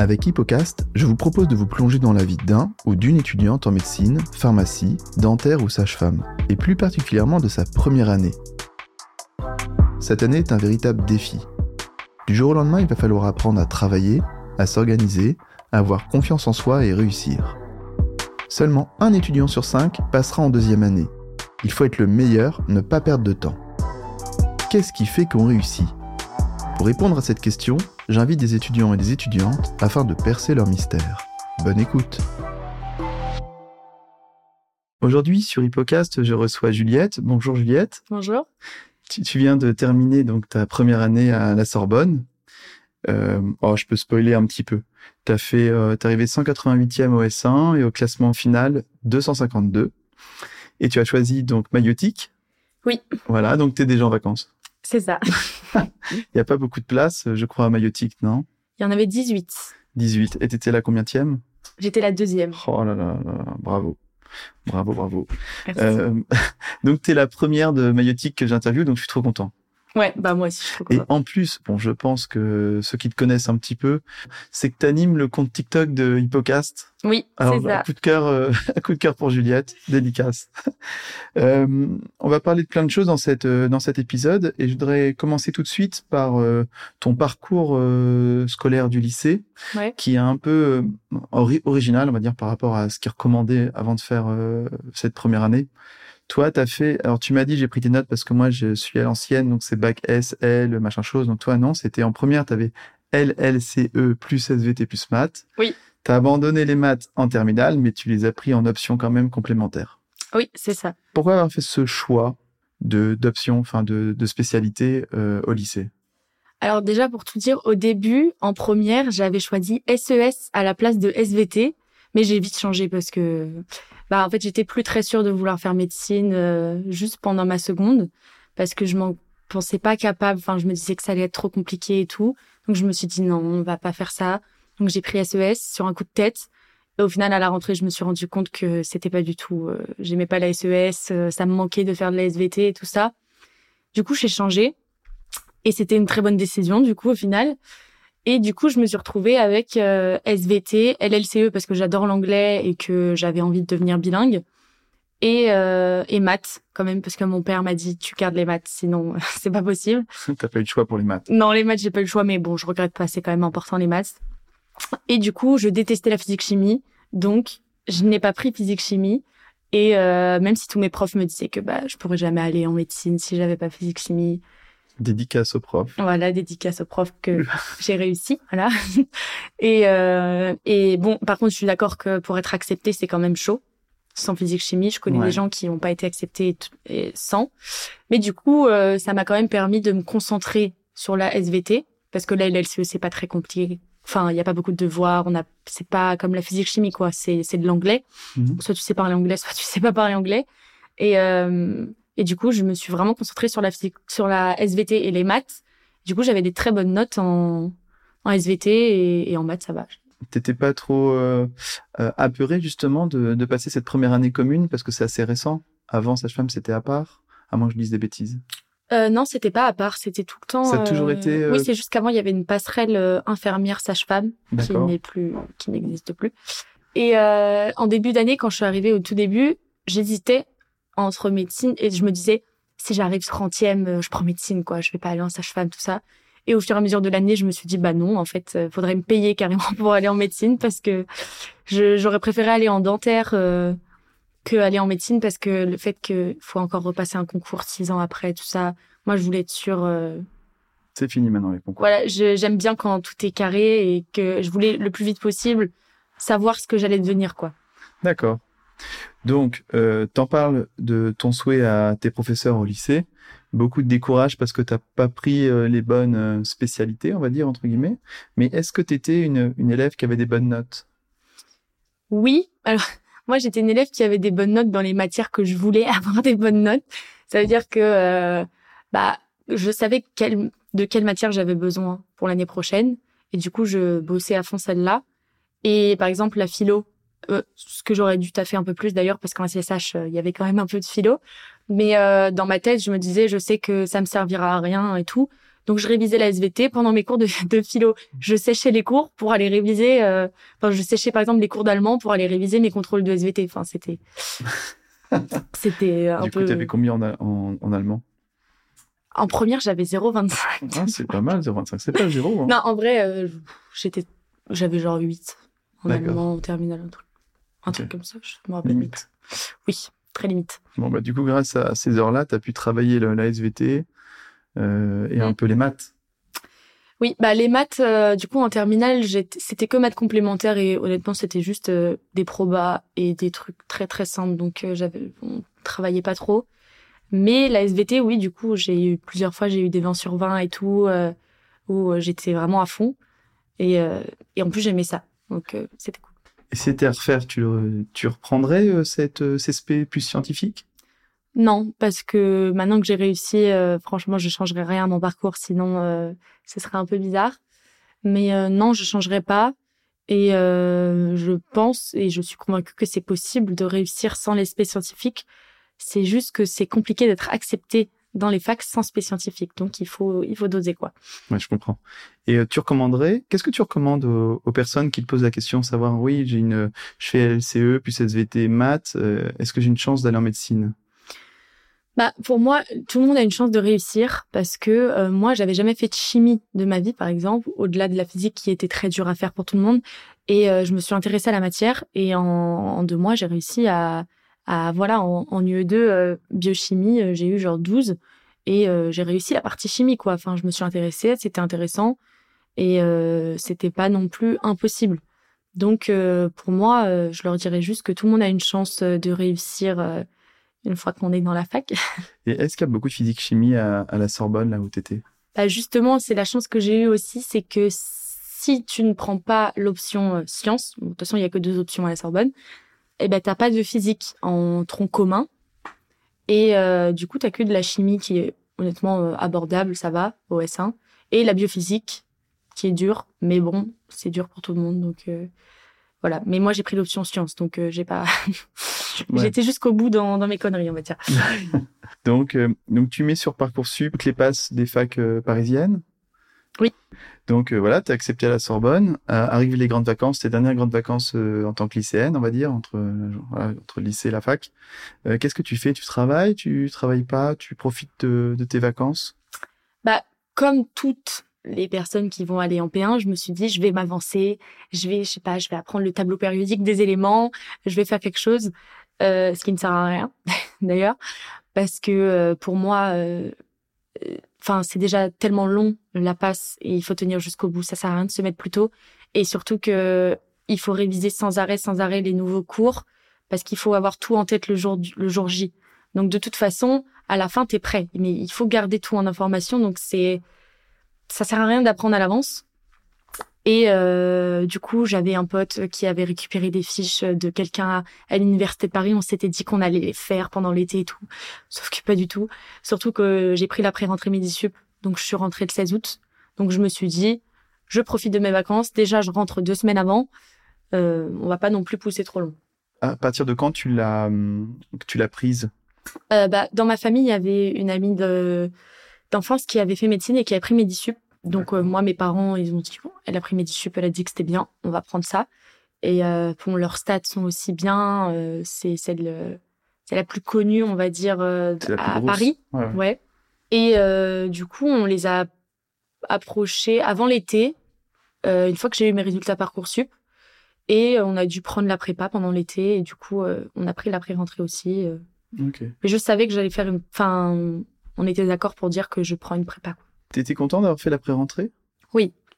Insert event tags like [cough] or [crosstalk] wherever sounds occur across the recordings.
Avec Hippocast, je vous propose de vous plonger dans la vie d'un ou d'une étudiante en médecine, pharmacie, dentaire ou sage-femme, et plus particulièrement de sa première année. Cette année est un véritable défi. Du jour au lendemain, il va falloir apprendre à travailler, à s'organiser, à avoir confiance en soi et réussir. Seulement un étudiant sur cinq passera en deuxième année. Il faut être le meilleur, ne pas perdre de temps. Qu'est-ce qui fait qu'on réussit? Pour répondre à cette question, j'invite des étudiants et des étudiantes afin de percer leur mystère. Bonne écoute Aujourd'hui, sur Hippocast, je reçois Juliette. Bonjour Juliette. Bonjour. Tu, viens de terminer donc ta première année à la Sorbonne. Euh, oh, je peux spoiler un petit peu. Tu as fait, euh, t'es arrivé 188e au S1 et au classement final 252. Et tu as choisi donc maïotique. Oui. Voilà, donc tu es déjà en vacances. C'est ça. [laughs] Il n'y a pas beaucoup de place, je crois, à maïotique, non? Il y en avait 18. 18. Et t'étais la combienième? J'étais la deuxième. Oh là là, là bravo. Bravo, bravo. Euh, [laughs] donc, tu es la première de maïotique que j'interviewe, donc je suis trop content. Ouais, bah moi aussi. Je Et en plus, bon, je pense que ceux qui te connaissent un petit peu, c'est que tu animes le compte TikTok de Hippocast. Oui, c'est ça. Un coup de cœur, euh, [laughs] un coup de cœur pour Juliette, dédicace. [laughs] euh, on va parler de plein de choses dans cette euh, dans cet épisode, et je voudrais commencer tout de suite par euh, ton parcours scolaire du lycée, ouais. qui est un peu original, on va dire, par rapport à ce qui est recommandé avant de faire cette première année. Toi, tu as fait. Alors, tu m'as dit, j'ai pris tes notes parce que moi, je suis à l'ancienne, donc c'est bac S, L, machin chose. Donc, toi, non, c'était en première, tu avais L, L, C, E plus SVT plus maths. Oui. Tu as abandonné les maths en terminale, mais tu les as pris en option quand même complémentaire. Oui, c'est ça. Pourquoi avoir fait ce choix de d'option, enfin de, de spécialité euh, au lycée? Alors déjà pour tout dire, au début, en première, j'avais choisi SES à la place de SVT, mais j'ai vite changé parce que bah en fait j'étais plus très sûre de vouloir faire médecine euh, juste pendant ma seconde parce que je m'en pensais pas capable. Enfin je me disais que ça allait être trop compliqué et tout. Donc je me suis dit non on va pas faire ça. Donc j'ai pris SES sur un coup de tête. Et au final à la rentrée je me suis rendu compte que c'était pas du tout euh, j'aimais pas la SES euh, ça me manquait de faire de la SVT et tout ça. Du coup j'ai changé. Et c'était une très bonne décision du coup au final et du coup, je me suis retrouvée avec euh, SVT, LLCE parce que j'adore l'anglais et que j'avais envie de devenir bilingue. Et, euh, et maths, quand même, parce que mon père m'a dit tu gardes les maths, sinon [laughs] c'est pas possible. [laughs] T'as pas eu le choix pour les maths Non, les maths, j'ai pas eu le choix, mais bon, je regrette pas, c'est quand même important les maths. Et du coup, je détestais la physique-chimie, donc je n'ai pas pris physique-chimie. Et euh, même si tous mes profs me disaient que bah je pourrais jamais aller en médecine si j'avais pas physique-chimie, Dédicace au prof. Voilà, dédicace au prof que [laughs] j'ai réussi. Voilà. [laughs] Et, euh, et bon, par contre, je suis d'accord que pour être accepté, c'est quand même chaud. Sans physique chimie, je connais des gens qui n'ont pas été acceptés et sans. Mais du coup, euh, ça m'a quand même permis de me concentrer sur la SVT parce que la LLCE c'est pas très compliqué. Enfin, il y a pas beaucoup de devoirs. On a, c'est pas comme la physique chimie quoi. C'est c'est de l'anglais. Mhm. Soit tu sais parler anglais, [laughs] soit tu sais pas parler anglais. Et euh, et du coup, je me suis vraiment concentrée sur la physique, sur la SVT et les maths. Du coup, j'avais des très bonnes notes en, en SVT et, et en maths, ça va. T'étais pas trop euh, euh, apeuré justement de, de passer cette première année commune? Parce que c'est assez récent. Avant, sage-femme, c'était à part. À moins que je dise des bêtises. Euh, non, c'était pas à part, c'était tout le temps. Ça a toujours euh, été. euh, Oui, c'est juste qu'avant il y avait une passerelle euh, infirmière sage-femme qui D'accord. n'est plus, qui n'existe plus. Et euh, en début d'année, quand je suis arrivée au tout début, j'hésitais entre médecine et je me disais si j'arrive 30e, euh, je prends médecine quoi, je vais pas aller en sage-femme tout ça. Et au fur et à mesure de l'année, je me suis dit bah non, en fait, euh, faudrait me payer carrément [laughs] pour aller en médecine parce que j'aurais préféré aller en dentaire euh, que aller en médecine parce que le fait qu'il faut encore repasser un concours six ans après tout ça, moi je voulais être sûre. euh, C'est fini maintenant les concours. voilà, j'aime bien quand tout est carré et que je voulais le plus vite possible savoir ce que j'allais devenir quoi. D'accord. Donc, euh, t'en parles de ton souhait à tes professeurs au lycée. Beaucoup de décourage parce que t'as pas pris euh, les bonnes euh, spécialités, on va dire entre guillemets. Mais est-ce que t'étais une, une élève qui avait des bonnes notes? Oui, alors [laughs] moi j'étais une élève qui avait des bonnes notes dans les matières que je voulais [laughs] avoir des bonnes notes. Ça veut dire que euh, bah je savais de quelle matière j'avais besoin pour l'année prochaine et du coup je bossais à fond celle-là. Et par exemple la philo, ce que j'aurais dû taffer un peu plus d'ailleurs parce qu'en CSH euh, il y avait quand même un peu de philo, mais euh, dans ma tête je me disais je sais que ça me servira à rien et tout. Donc je révisais la SVT pendant mes cours de, [laughs] de philo. Je séchais les cours pour aller réviser. Euh, enfin, je séchais par exemple les cours d'allemand pour aller réviser mes contrôles de SVT. Enfin, c'était [laughs] c'était un du peu. coup, tu avais combien en, en, en allemand? En première, j'avais 0,25. ah, C'est pas mal, 0,25. C'est pas zéro. Hein. Non, en vrai, euh, j'étais, j'avais genre 8 en allemand au terminal, un truc, un truc comme ça. Je me rappelle. Limite. Oui, très limite. Bon, bah, du coup, grâce à ces heures-là, tu as pu travailler le- la SVT euh, et un Mm. peu les maths. Oui, bah les maths, euh, du coup en terminale, c'était que maths complémentaires et honnêtement c'était juste euh, des probas et des trucs très très simples, donc j'avais, on travaillait pas trop. Mais la SVT, oui, du coup j'ai eu plusieurs fois, j'ai eu des 20 sur 20 et tout, où j'étais vraiment à fond et et en plus j'aimais ça, donc c'était cool. Et c'était à refaire, tu, tu reprendrais euh, cette euh, CSP plus scientifique Non, parce que maintenant que j'ai réussi, euh, franchement, je changerais rien à mon parcours, sinon euh, ce serait un peu bizarre. Mais euh, non, je changerai pas. Et euh, je pense et je suis convaincue que c'est possible de réussir sans l'aspect scientifique. C'est juste que c'est compliqué d'être accepté dans les facs sans spé scientifique. Donc il faut il faut doser quoi. Ouais, je comprends. Et euh, tu recommanderais, qu'est-ce que tu recommandes aux, aux personnes qui te posent la question, savoir, oui, j'ai une, je fais LCE, puis SVT maths, euh, est-ce que j'ai une chance d'aller en médecine? Bah pour moi, tout le monde a une chance de réussir parce que euh, moi, j'avais jamais fait de chimie de ma vie, par exemple, au-delà de la physique qui était très dure à faire pour tout le monde. Et euh, je me suis intéressée à la matière et en, en deux mois, j'ai réussi à, à voilà, en, en UE2 euh, biochimie, euh, j'ai eu genre 12 et euh, j'ai réussi la partie chimie quoi. Enfin, je me suis intéressée, c'était intéressant et c'était pas non plus impossible. Donc pour moi, je leur dirais juste que tout le monde a une chance de réussir une fois qu'on est dans la fac. [laughs] Et est-ce qu'il y a beaucoup de physique-chimie à, à la Sorbonne, là où tu étais Bah justement, c'est la chance que j'ai eue aussi, c'est que si tu ne prends pas l'option sciences, bon, de toute façon il y a que deux options à la Sorbonne, eh ben t'as pas de physique en tronc commun et euh, du coup t'as que de la chimie qui est honnêtement euh, abordable, ça va au S1 et la biophysique qui est dure, mais bon c'est dur pour tout le monde donc euh, voilà. Mais moi j'ai pris l'option sciences donc j'ai pas, [laughs] Ouais. j'étais jusqu'au bout dans, dans mes conneries on va dire. [laughs] Donc, donc tu mets sur Parcoursup toutes les passes des facs parisiennes. Oui. Donc euh, voilà, tu as accepté à la Sorbonne. Euh, arrivent les grandes vacances, tes dernières grandes vacances euh, en tant que lycéenne, on va dire, entre, voilà, entre le lycée et la fac. Euh, Qu'est-ce que tu fais? Tu travailles? Tu travailles pas? Tu profites de, de tes vacances? Bah, comme toutes les personnes qui vont aller en P1, je me suis dit, je vais m'avancer, je vais, je sais pas, je vais apprendre le tableau périodique des éléments, je vais faire quelque chose, ce qui ne sert à rien, [laughs] d'ailleurs, parce que pour moi, enfin, c'est déjà tellement long la passe et il faut tenir jusqu'au bout. Ça sert à rien de se mettre plus tôt, et surtout que il faut réviser sans arrêt, sans arrêt les nouveaux cours, parce qu'il faut avoir tout en tête le jour le jour J. Donc de toute façon, à la fin, t'es prêt, mais il faut garder tout en information. Donc c'est ça sert à rien d'apprendre à l'avance. Et euh, du coup, j'avais un pote qui avait récupéré des fiches de quelqu'un à, l'université de Paris. On s'était dit qu'on allait les faire pendant l'été et tout, sauf que pas du tout. Surtout que j'ai pris la pré-rentrée midi sup, donc je suis rentrée le 16 août. Donc je me suis dit, je profite de mes vacances. Déjà, je rentre deux semaines avant. Euh, on va pas non plus pousser trop long. À partir de quand tu l'as tu l'as prise? Euh, bah, dans ma famille, il y avait une amie de d'enfance qui avait fait médecine et qui a pris Medisup. Donc euh, moi, mes parents, ils ont dit bon, elle a pris Medisup, elle a dit que c'était bien, on va prendre ça. Et euh, bon, leurs stats sont aussi bien. euh, c'est celle, c'est la plus connue, on va dire, euh, à grosse. Paris. Ouais, ouais. Et euh, du coup, on les a approchés avant l'été, euh, une fois que j'ai eu mes résultats Parcoursup. Et on a dû prendre la prépa pendant l'été. Et du coup, euh, on a pris la pré-rentrée aussi. euh. Ok. Mais je savais que j'allais faire une. Enfin, on était d'accord pour dire que je prends une prépa. quoi. T'étais content d'avoir fait la pré-rentrée?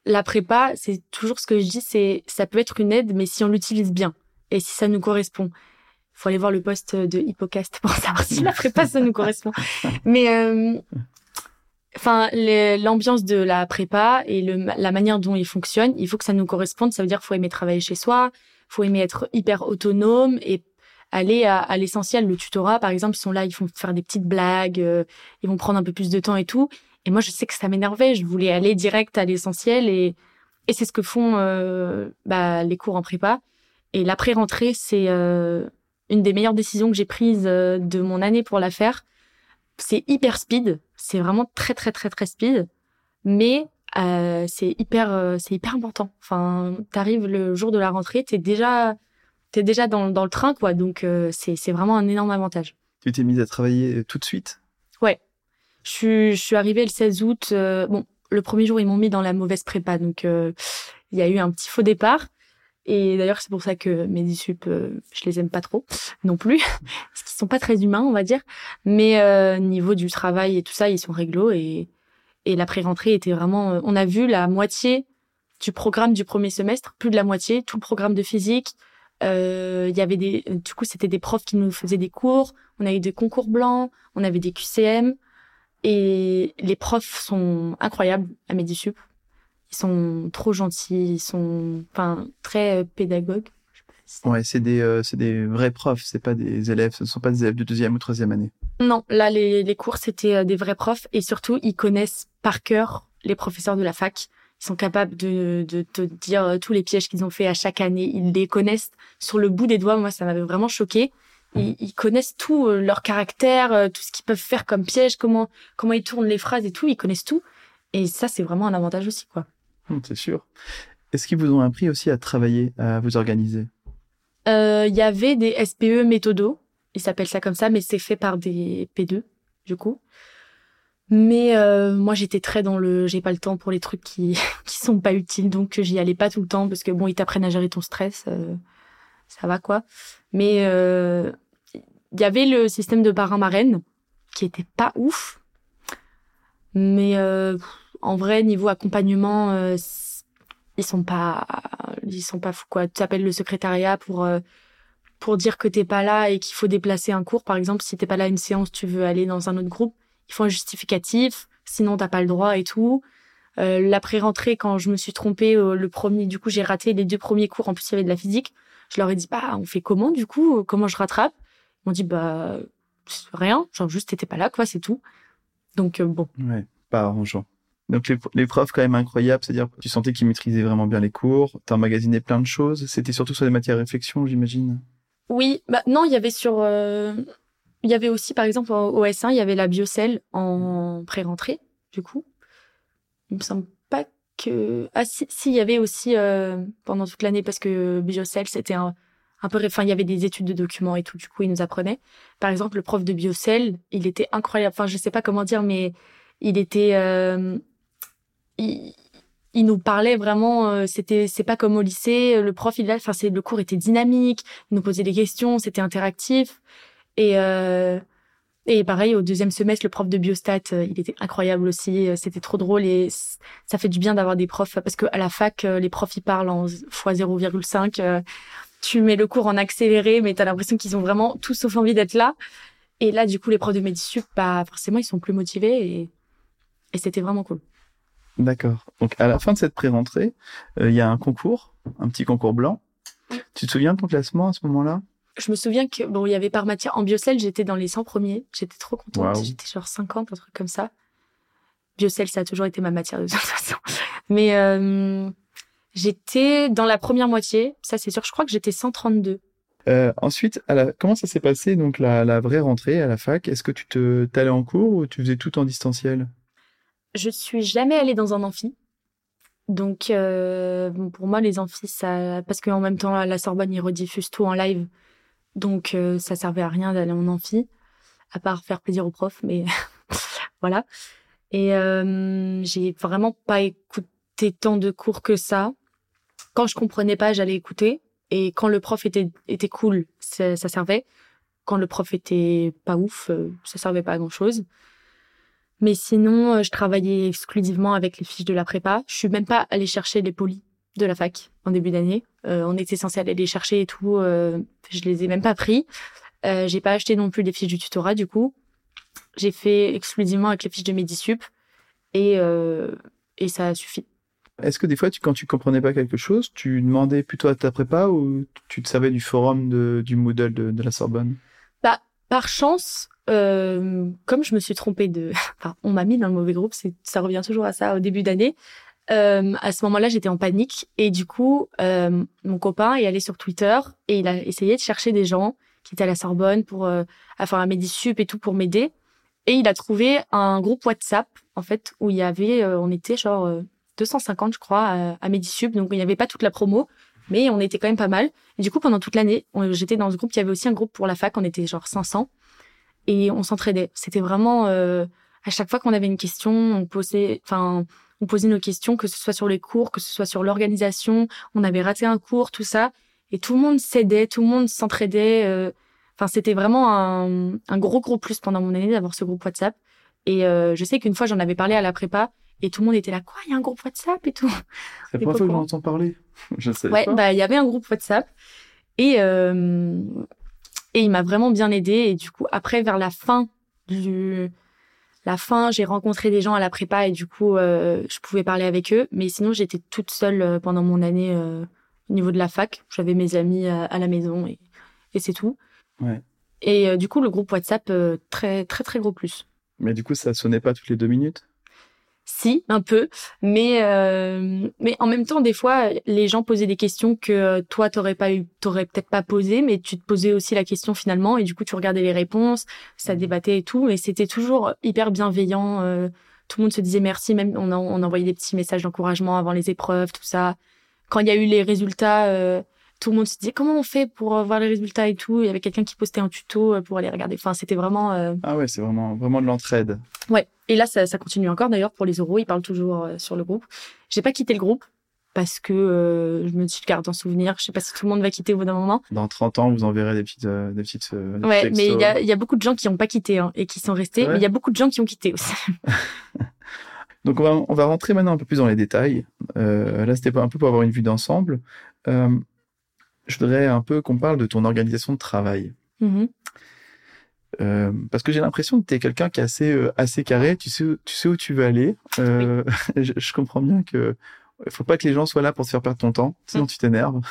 La prépa, c'est toujours ce que je dis, c'est ça peut être une aide, mais si on l'utilise bien et si ça nous correspond. Faut aller voir le poste de Hippocast pour [laughs] savoir si la prépa ça nous correspond. Mais euh, enfin, l'ambiance de la prépa et la manière dont il fonctionne, il faut que ça nous corresponde. Ça veut dire faut aimer travailler chez soi, faut aimer être hyper autonome et aller à, à l'essentiel. Le tutorat, par exemple, ils sont là, ils font faire des petites blagues, euh, ils vont prendre un peu plus de temps et tout. Et moi, je sais que ça m'énervait. Je voulais aller direct à l'essentiel et, et c'est ce que font euh, bah, les cours en prépa. Et la pré-rentrée, c'est euh, une des meilleures décisions que j'ai prises euh, de mon année pour la faire. C'est hyper speed. C'est vraiment très, très, très, très speed. mais euh, c'est hyper, euh, c'est hyper important. Enfin, t'arrives le jour de la rentrée, t'es déjà, t'es déjà dans, dans le train, quoi. Donc, euh, c'est, c'est vraiment un énorme avantage. Tu t'es mise à travailler tout de suite? Ouais. Je suis, je suis arrivée le 16 août. bon, le premier jour, ils m'ont mis dans la mauvaise prépa, donc il y a eu un petit faux départ. Et d'ailleurs, c'est pour ça que mes dissup, je les aime pas trop non plus, [laughs] parce qu'ils sont pas très humains, on va dire. Mais euh, niveau du travail et tout ça, ils sont réglo et et la pré-rentrée était vraiment. Euh, on a vu la moitié du programme du premier semestre, plus de la moitié, tout le programme de physique. Euh, il y avait des, du coup, c'était des profs qui nous faisaient des cours. On avait des concours blancs, on avait des QCM, et les profs sont incroyables à Medisup. Ils sont trop gentils, ils sont, enfin, très pédagogues. Ouais, c'est des, euh, c'est des vrais profs, c'est pas des élèves, ce ne sont pas des élèves de deuxième ou troisième année. Non, là, les, les cours, c'était euh, des vrais profs et surtout, ils connaissent par cœur les professeurs de la fac. Ils sont capables de, de te dire euh, tous les pièges qu'ils ont fait à chaque année. Ils les connaissent sur le bout des doigts. Moi, ça m'avait vraiment choqué. Ils, ils, connaissent tout, leur caractère, tout ce qu'ils peuvent faire comme piège, comment, comment ils tournent les phrases et tout. Ils connaissent tout. Et ça, c'est vraiment un avantage aussi, quoi. Mmh, c'est sûr. Est-ce qu'ils vous ont appris aussi à travailler, à vous organiser? Euh, il y avait des SPE méthodo, ils s'appellent ça comme ça, mais c'est fait par des P2 du coup. Mais euh, moi j'étais très dans le j'ai pas le temps pour les trucs qui [laughs] qui sont pas utiles donc j'y allais pas tout le temps parce que bon ils t'apprennent à gérer ton stress euh, ça va quoi. Mais il y avait le système de parrain marraine qui était pas ouf. Mais en vrai niveau accompagnement ils sont pas ils sont pas fous quoi. Tu appelles le secrétariat pour euh, pour dire que t'es pas là et qu'il faut déplacer un cours par exemple si t'es pas là une séance, tu veux aller dans un autre groupe, il faut un justificatif, sinon t'as pas le droit et tout. Euh, L'après-rentrée, quand je me suis trompée, euh, le premier, du coup, j'ai raté les deux premiers cours. En plus, il y avait de la physique. Je leur ai dit, bah, on fait comment, du coup? Comment je rattrape? M'ont dit, bah, rien. Genre, juste, t'étais pas là, quoi, c'est tout. Donc, bon. Ouais, pas arrangeant. Donc les, profs quand même incroyables, c'est-à-dire tu sentais qu'ils maîtrisaient vraiment bien les cours, tu emmagasinais plein de choses, c'était surtout sur des matières réflexion, j'imagine. Oui, bah non, il y avait sur euh, il y avait aussi par exemple au S1, il y avait la biocelle en pré-rentrée du coup. Il me semble pas que ah si, si il y avait aussi euh, pendant toute l'année parce que biocelle c'était un un peu enfin il y avait des études de documents et tout du coup il nous apprenait. Par exemple, le prof de biocelle, il était incroyable. Enfin, je sais pas comment dire mais il était euh, il, il nous parlait vraiment euh, c'était c'est pas comme au lycée le prof il enfin c'est le cours était dynamique il nous posait des questions c'était interactif et euh, et pareil au deuxième semestre le prof de biostat euh, il était incroyable aussi c'était trop drôle et ça fait du bien d'avoir des profs parce que à la fac les profs ils parlent en x 0,5 tu mets le cours en accéléré mais t'as l'impression qu'ils ont vraiment tous sauf envie d'être là et là du coup les profs de médisup bah forcément ils sont plus motivés et et c'était vraiment cool D'accord. Donc à la fin de cette pré-rentrée, euh, il y a un concours, un petit concours blanc. Tu te souviens de ton classement à ce moment-là? Je me souviens que bon, il y avait par matière en biocell, j'étais dans les 100 premiers. J'étais trop contente. J'étais genre 50, un truc comme ça. Biocell, ça a toujours été ma matière de [laughs] toute façon. Mais euh, j'étais dans la première moitié, ça c'est sûr. Je crois que j'étais 132. Euh, ensuite, à la... comment ça s'est passé donc la, la vraie rentrée à la fac? Est-ce que tu te t'allais en cours ou tu faisais tout en distanciel? Je suis jamais allée dans un amphi. Donc euh, pour moi les amphis ça parce qu'en même temps la Sorbonne ils rediffusent tout en live. Donc euh, ça servait à rien d'aller en amphi à part faire plaisir aux profs mais [laughs] voilà. Et euh, j'ai vraiment pas écouté tant de cours que ça. Quand je comprenais pas, j'allais écouter et quand le prof était était cool, ça, ça servait. Quand le prof était pas ouf, euh, ça servait pas à grand-chose. Mais sinon, euh, je travaillais exclusivement avec les fiches de la prépa. Je suis même pas allée chercher les polis de la fac en début d'année. Euh, on était censé aller les chercher et tout. Euh, je les ai même pas pris. Euh, j'ai pas acheté non plus les fiches du tutorat du coup. J'ai fait exclusivement avec les fiches de Medisup et euh, et ça a suffi. Est-ce que des fois, tu, quand tu comprenais pas quelque chose, tu demandais plutôt à ta prépa ou tu te savais du forum de, du Moodle de, de la Sorbonne? Bah, par chance, euh, comme je me suis trompée de, [laughs] enfin, on m'a mis dans le mauvais groupe, ça revient toujours à ça au début d'année. Euh, à ce moment-là, j'étais en panique et du coup, euh, mon copain est allé sur Twitter et il a essayé de chercher des gens qui étaient à la Sorbonne pour, euh, enfin, à Medisup et tout pour m'aider. Et il a trouvé un groupe WhatsApp, en fait, où il y avait, on était genre 250, je crois, à, à Medisub. Donc, il n'y avait pas toute la promo, mais on était quand même pas mal. Et du coup, pendant toute l'année, j'étais dans ce groupe. Il y avait aussi un groupe pour la fac. On était genre 500 et on s'entraidait. C'était vraiment euh, à chaque fois qu'on avait une question, on posait, enfin, on posait nos questions, que ce soit sur les cours, que ce soit sur l'organisation. On avait raté un cours, tout ça, et tout le monde s'aidait, tout le monde s'entraidait. Euh. Enfin, c'était vraiment un, un, gros gros plus pendant mon année d'avoir ce groupe WhatsApp. Et euh, je sais qu'une fois, j'en avais parlé à la prépa et tout le monde était là, quoi, il y a un groupe WhatsApp et tout. C'est la première fois que j'entends parler. [laughs] Je sais ouais, bah il y avait un groupe WhatsApp et euh, et il m'a vraiment bien aidé. Et du coup, après, vers la fin du la fin, j'ai rencontré des gens à la prépa et du coup, euh, je pouvais parler avec eux. Mais sinon, j'étais toute seule euh, pendant mon année euh, au niveau de la fac. J'avais mes amis à, à la maison et, et c'est tout. Ouais. Et du coup, le groupe WhatsApp, très très très gros plus. Mais du coup, ça sonnait pas toutes les deux minutes? Si, un peu, mais euh, mais en même temps, des fois, les gens posaient des questions que euh, toi t'aurais pas eu, t'aurais peut-être pas posé, mais tu te posais aussi la question finalement, et du coup, tu regardais les réponses, ça mmh. débattait et tout, et c'était toujours hyper bienveillant. Euh, tout le monde se disait merci, même on, on envoyait des petits messages d'encouragement avant les épreuves, tout ça. Quand il y a eu les résultats, euh, tout le monde se disait comment on fait pour voir les résultats et tout? Il y avait quelqu'un qui postait un tuto pour aller regarder. Enfin, c'était vraiment. Euh... Ah ouais, c'est vraiment vraiment de l'entraide. Ouais. Et là, ça, ça continue encore d'ailleurs pour les euros. Ils parlent toujours euh, sur le groupe. J'ai pas quitté le groupe parce que euh, je me suis garde en souvenir. Je sais pas si tout le monde va quitter au bout d'un moment. Dans 30 ans, vous enverrez des petites, euh, des petites. Euh, ouais, mais il y a, y a, beaucoup de gens qui n'ont pas quitté hein, et qui sont restés. Mais il y a beaucoup de gens qui ont quitté aussi. [laughs] [laughs] Donc on va, on va rentrer maintenant un peu plus dans les détails. Euh, là, c'était un peu pour avoir une vue d'ensemble. Euh, je voudrais un peu qu'on parle de ton organisation de travail. Mmh. Euh, parce que j'ai l'impression que tu es quelqu'un qui est assez, euh, assez carré, tu sais, tu sais où tu veux aller. Euh, oui. [laughs] je, je, comprends bien que faut pas que les gens soient là pour te faire perdre ton temps, sinon mmh. tu t'énerves.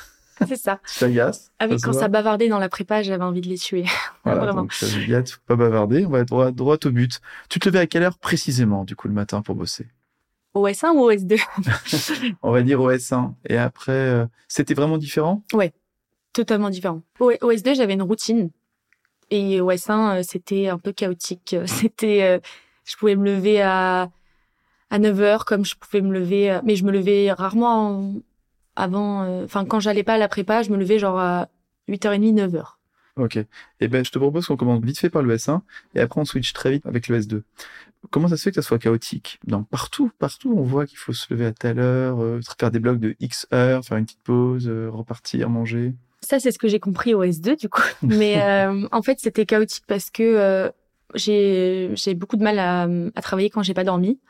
[laughs] C'est ça. tu t'agaces. Ah oui, quand ça bavardait dans la prépa, j'avais envie de les tuer. [laughs] Voilà, Vraiment. donc Juliette, faut pas bavarder, on va être droit, droit au but. Tu te levais à quelle heure précisément, du coup, le matin pour bosser? OS1 ou OS2 On va dire OS1. Et après, euh, c'était vraiment différent? Ouais, totalement différent. OS2, j'avais une routine et OS1, euh, c'était un peu chaotique. [laughs] C'était, euh, je pouvais me lever à à 9 heures comme je pouvais me lever, euh, mais je me levais rarement avant. Enfin, quand j'allais pas à la prépa, je me levais genre à 8h30, 9h. Ok. Eh ben, je te propose qu'on commence vite fait par le S1 et après on switch très vite avec le S2. Comment ça se fait que ça soit chaotique? Donc partout, partout, on voit qu'il faut se lever à telle heure, euh, faire des blocs de X heures, faire une petite pause, euh, repartir, manger. Ça, c'est ce que j'ai compris au S2 du coup. [laughs] Mais euh, en fait, c'était chaotique parce que euh, j'ai j'ai beaucoup de mal à, à travailler quand j'ai pas dormi.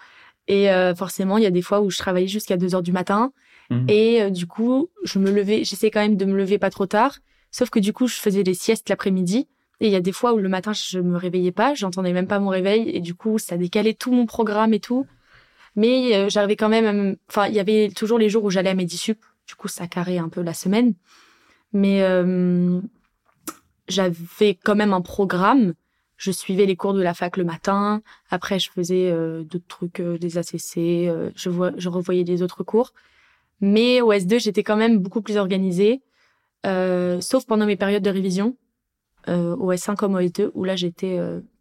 Et euh, forcément, il y a des fois où je travaillais jusqu'à 2 heures du matin. Mmh. Et du coup, je me levais, j'essaie quand même de me lever pas trop tard. Sauf que du coup, je faisais des siestes l'après-midi. Et il y a des fois où le matin, je me réveillais pas, j'entendais même pas mon réveil. Et du coup, ça décalait tout mon programme et tout. Mais euh, j'arrivais quand même, enfin, il y avait toujours les jours où j'allais à Medisup. Du coup, ça carrait un peu la semaine. Mais euh, j'avais quand même un programme. Je suivais les cours de la fac le matin. Après, je faisais euh, d'autres trucs, euh, des ACC. Euh, je, vois, je revoyais des autres cours. Mais au S2, j'étais quand même beaucoup plus organisée. Euh, sauf pendant mes périodes de révision, au S1 comme au S2, où là j'étais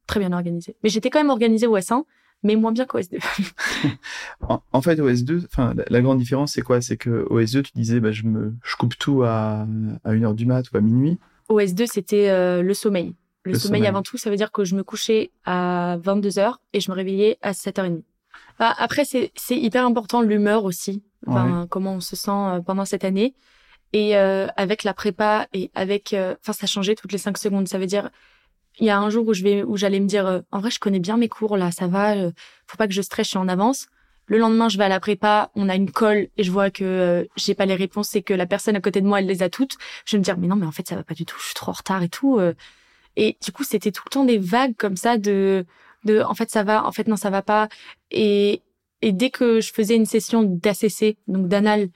très bien organisée. Mais j'étais quand même organisée au S1, mais moins bien qu'au S2. [laughs] en, en, fait, au S2, enfin, la, la, grande différence, c'est quoi? C'est que au S2, tu disais, bah, je me, je coupe tout à, à une heure du mat ou à minuit. Au S2, c'était euh, le sommeil. Le, le sommeil, sommeil, avant tout, ça veut dire que je me couchais à 22 h et je me réveillais à 7h30. Bah, après, c'est hyper important l'humeur aussi, enfin, ouais. comment on se sent euh, pendant cette année. Et euh, avec la prépa et avec, euh, enfin, ça changeait toutes les cinq secondes. Ça veut dire, il y a un jour où je vais, où j'allais me dire, euh, en vrai, je connais bien mes cours là, ça va, euh, faut pas que je stresse, je suis en avance. Le lendemain, je vais à la prépa, on a une colle et je vois que euh, j'ai pas les réponses et que la personne à côté de moi, elle les a toutes. Je vais me dire, mais non, mais en fait, ça va pas du tout, je suis trop en retard et tout. euh. Et du coup, c'était tout le temps des vagues comme ça de, de, en fait, ça va, en fait, non, ça va pas. Et, et dès que je faisais une session d'ACC, donc d'anal,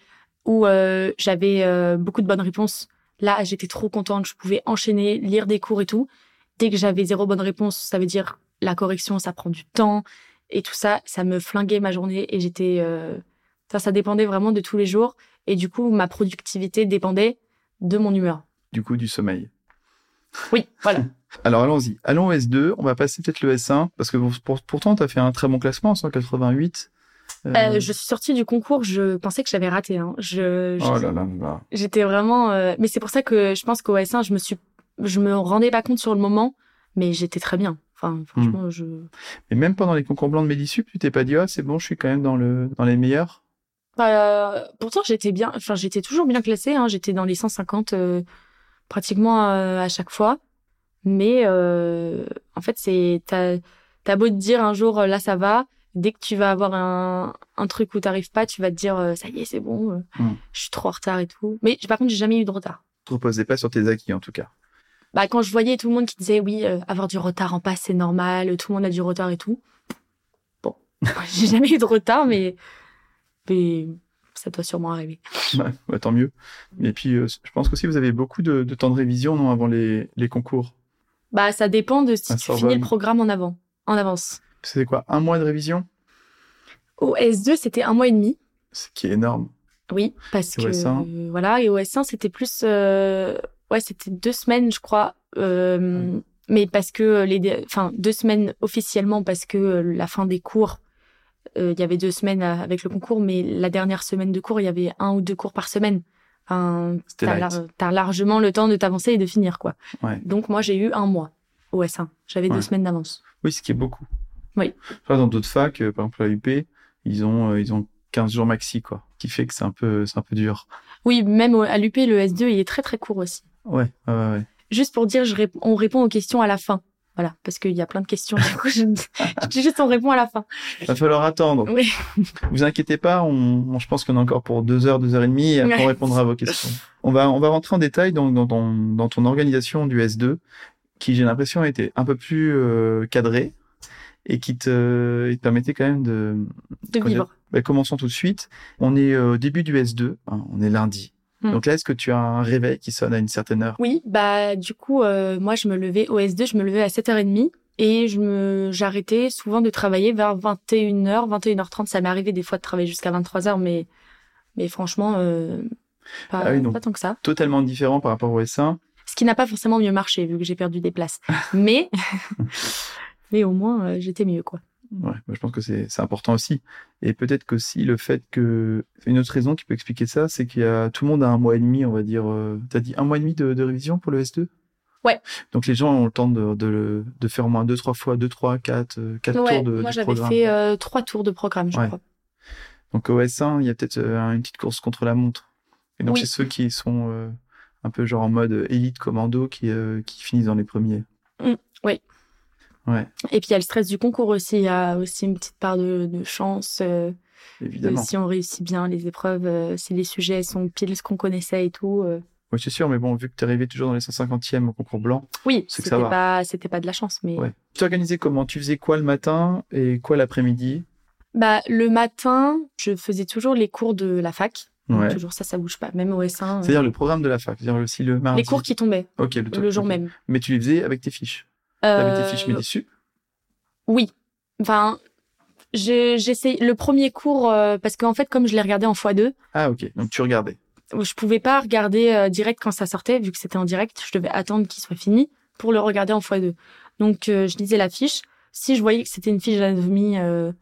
où euh, j'avais euh, beaucoup de bonnes réponses. Là, j'étais trop contente, je pouvais enchaîner, lire des cours et tout. Dès que j'avais zéro bonne réponse, ça veut dire la correction, ça prend du temps et tout ça, ça me flinguait ma journée et j'étais, euh... ça, ça dépendait vraiment de tous les jours et du coup, ma productivité dépendait de mon humeur. Du coup, du sommeil. Oui, voilà. [laughs] Alors allons-y. Allons au S2. On va passer peut-être le S1 parce que pour- pourtant tu as fait un très bon classement, 188. Euh, Euh, je suis sortie du concours, je pensais que j'avais raté. Hein. Je, je- Oh là là là. J'étais vraiment. euh, Mais c'est pour ça que je pense qu'au S1, je me suis, je me rendais pas compte sur le moment, mais j'étais très bien. Enfin, franchement, je. Et même pendant les concours blancs de Medisup, tu t'es pas dit ah c'est bon, je suis quand même dans le dans les meilleurs? Euh, pourtant, j'étais bien. Enfin, j'étais toujours bien classée. Hein. J'étais dans les 150 euh, pratiquement euh, à chaque fois. Mais euh, en fait, c'est t'as t'as beau te dire un jour euh, là ça va. Dès que tu vas avoir un, un truc où t'arrives pas, tu vas te dire euh, ça y est, c'est bon, euh, Mm. je suis trop en retard et tout. Mais par contre, j'ai jamais eu de retard. Tu te reposais pas sur tes acquis en tout cas. Bah, quand je voyais tout le monde qui disait oui, euh, avoir du retard en passe, c'est normal, tout le monde a du retard et tout. Bon, [laughs] j'ai jamais eu de retard, mais, mais ça doit sûrement arriver. Ouais, ouais, tant mieux. Et puis euh, je pense qu'aussi vous avez beaucoup de, de temps de révision non avant les, les concours? Bah, ça dépend de si À tu Sorbonne. finis le programme en avant, en avance. C'est quoi un mois de révision? Au S2, c'était un mois et demi. Ce qui est énorme. Oui, parce que S1? euh, voilà, et au S1 c'était plus, euh, ouais, c'était deux semaines, je crois, euh, mais parce que les, dé- enfin deux semaines officiellement parce que euh, la fin des cours, euh, il y avait deux semaines euh, avec le concours, mais la dernière semaine de cours, il y avait un ou deux cours par semaine. Enfin, t'as, lar- largement le temps de t'avancer et de finir, quoi. Ouais. Donc moi j'ai eu un mois au S1, j'avais Ouais. deux semaines d'avance. Oui, ce qui est beaucoup. Oui. Vois, dans d'autres facs, euh, par exemple à l'UP, ils ont euh, ils ont 15 jours maxi quoi, qui fait que c'est un peu c'est un peu dur. Oui, même à l'UP, le S2 il est très très court aussi. Ouais, ouais, ouais. juste pour dire, je rép- on répond aux questions à la fin. Voilà, parce qu'il y a plein de questions. Du coup, je, [laughs] juste on répond à la fin. Va falloir attendre. Oui. Vous inquiétez pas, on, on- je pense qu'on a encore pour deux heures, deux heures et demie, et après on répondra à vos questions. On va, on va rentrer en détail dans, dans, ton, dans ton organisation du S2, qui j'ai l'impression a été un peu plus euh, cadrée et qui te, te permettait quand même de. De vivre. Bah, commençons tout de suite. On est euh, au début du S2, hein, on est lundi. Hmm. Donc là, est-ce que tu as un réveil qui sonne à une certaine heure? Oui, bah du coup, euh, moi je me levais au S2, je me levais à 7h30 et je me j'arrêtais souvent de travailler vers 21h, 21h30. Ça m'est arrivé des fois de travailler jusqu'à 23h, mais mais franchement, euh, pas, Ah oui, donc- pas tant que ça. Totalement différent par rapport au S1. Ce qui n'a pas forcément mieux marché vu que j'ai perdu des places. Mais [laughs] mais au moins euh, j'étais mieux quoi. Ouais, bah, je pense que c'est important aussi. Et peut-être qu'aussi le fait que une autre raison qui peut expliquer ça, c'est qu'il y a tout le monde a un mois et demi, on va dire. Euh, T'as dit un mois et demi de, de révision pour le S2 Ouais. Donc les gens ont le temps de, de, le- de faire au moins deux, trois fois, deux, trois, quatre, euh, quatre Ouais, tours de, moi j'avais fait euh, trois tours de programme, je Ouais. crois. Donc au S1, il y a peut-être euh, une petite course contre la montre. Et donc Oui. c'est ceux qui sont euh, un peu genre en mode élite commando qui, qui finissent dans les premiers. Mm, oui. Ouais, Et puis il y a le stress du concours aussi, il y a aussi une petite part de, de chance. euh, de évidemment. si on réussit bien les épreuves, euh, si les sujets sont pile ce qu'on connaissait et tout. euh. Oui, c'est sûr, mais bon, vu que tu arrivé toujours dans les 150e au concours blanc, Oui, C'est que ça c'était va. pas, c'était pas de la chance, mais ouais. Tu t'organisais comment? Tu faisais quoi le matin et quoi l'après-midi? Bah le matin, je faisais toujours les cours de la fac. Ouais. Toujours ça, ça bouge pas. Même au S1, euh, C'est-à-dire le programme de la fac, c'est-à-dire aussi le mardi. les cours qui tombaient Ok, le, le jour même. Mais tu les faisais avec tes fiches. T'avais Euh, tes fiches Medisup Oui. Enfin, j'essaye le premier cours euh, parce qu'en fait, comme je l'ai regardé en x2, Ah ok, donc tu regardais. je pouvais pas regarder euh, direct quand ça sortait, vu que c'était en direct. Je devais attendre qu'il soit fini pour le regarder en x2. Donc, euh, je lisais la fiche. Si je voyais que c'était une fiche d'anatomie euh,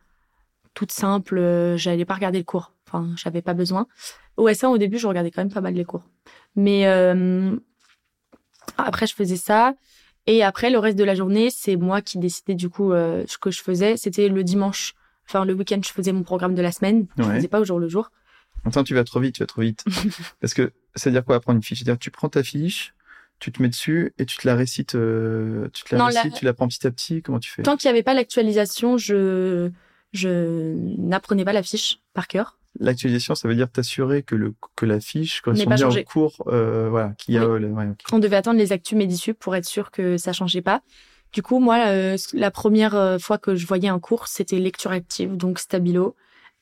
toute simple, euh, j'allais pas regarder le cours. Enfin, j'avais pas besoin. Au S1, au début, je regardais quand même pas mal les cours. Mais euh, après, je faisais ça. Et après, le reste de la journée, c'est moi qui décidais du coup euh, ce que je faisais. C'était le dimanche. Enfin, le week-end, je faisais mon programme de la semaine. Je Ouais. faisais pas au jour le jour. Attends, tu vas trop vite, tu vas trop vite. [laughs] Parce que ça veut dire quoi apprendre une fiche? C'est-à-dire tu prends ta fiche, tu te mets dessus et tu te la récites, euh, tu te la Non, la- récites, tu la prends petit à petit. Comment tu fais? Tant qu'il n'y avait pas l'actualisation, je je n'apprenais pas la fiche par cœur. L'actualisation, ça veut dire t'assurer que le que la fiche correspond bien au cours, euh, voilà, qu'il y a. Oui. euh, le- ouais, ok. On devait attendre les actus Medisup pour être sûr que ça changeait pas. Du coup, moi, euh, la première euh, fois que je voyais un cours, c'était lecture active, donc stabilo.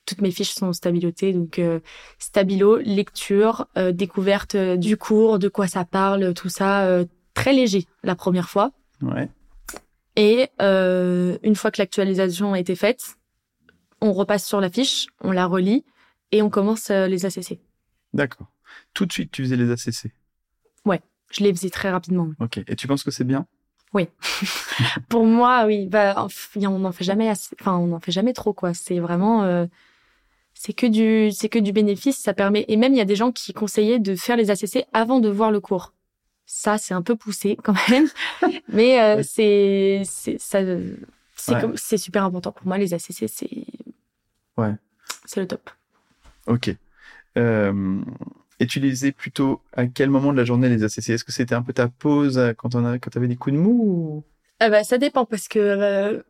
Toutes mes fiches sont stabilotées, donc euh, stabilo, lecture, euh, découverte du cours, de quoi ça parle, tout ça, euh, très léger la première fois. Ouais. Et euh, une fois que l'actualisation a été faite, on repasse sur la fiche, on la relit et on commence euh, les ACC. D'accord. Tout de suite, tu faisais les ACC. Je les faisais très rapidement. Ok. Et tu penses que c'est bien? Oui. [laughs] pour moi, oui. Bah, on n'en fait jamais assez. Enfin, on n'en fait jamais trop, quoi. C'est vraiment. Euh, c'est que du c'est que du bénéfice ça permet et même il y a des gens qui conseillaient de faire les ACC avant de voir le cours ça c'est un peu poussé [laughs] quand même mais euh, c'est c'est ça c'est comme c'est super important pour moi les ACC c'est ouais c'est le top ok euh, et tu les faisais plutôt à quel moment de la journée les ACC est-ce que c'était un peu ta pause quand on a quand avais des coups de mou ou... ah bah ça dépend parce que euh,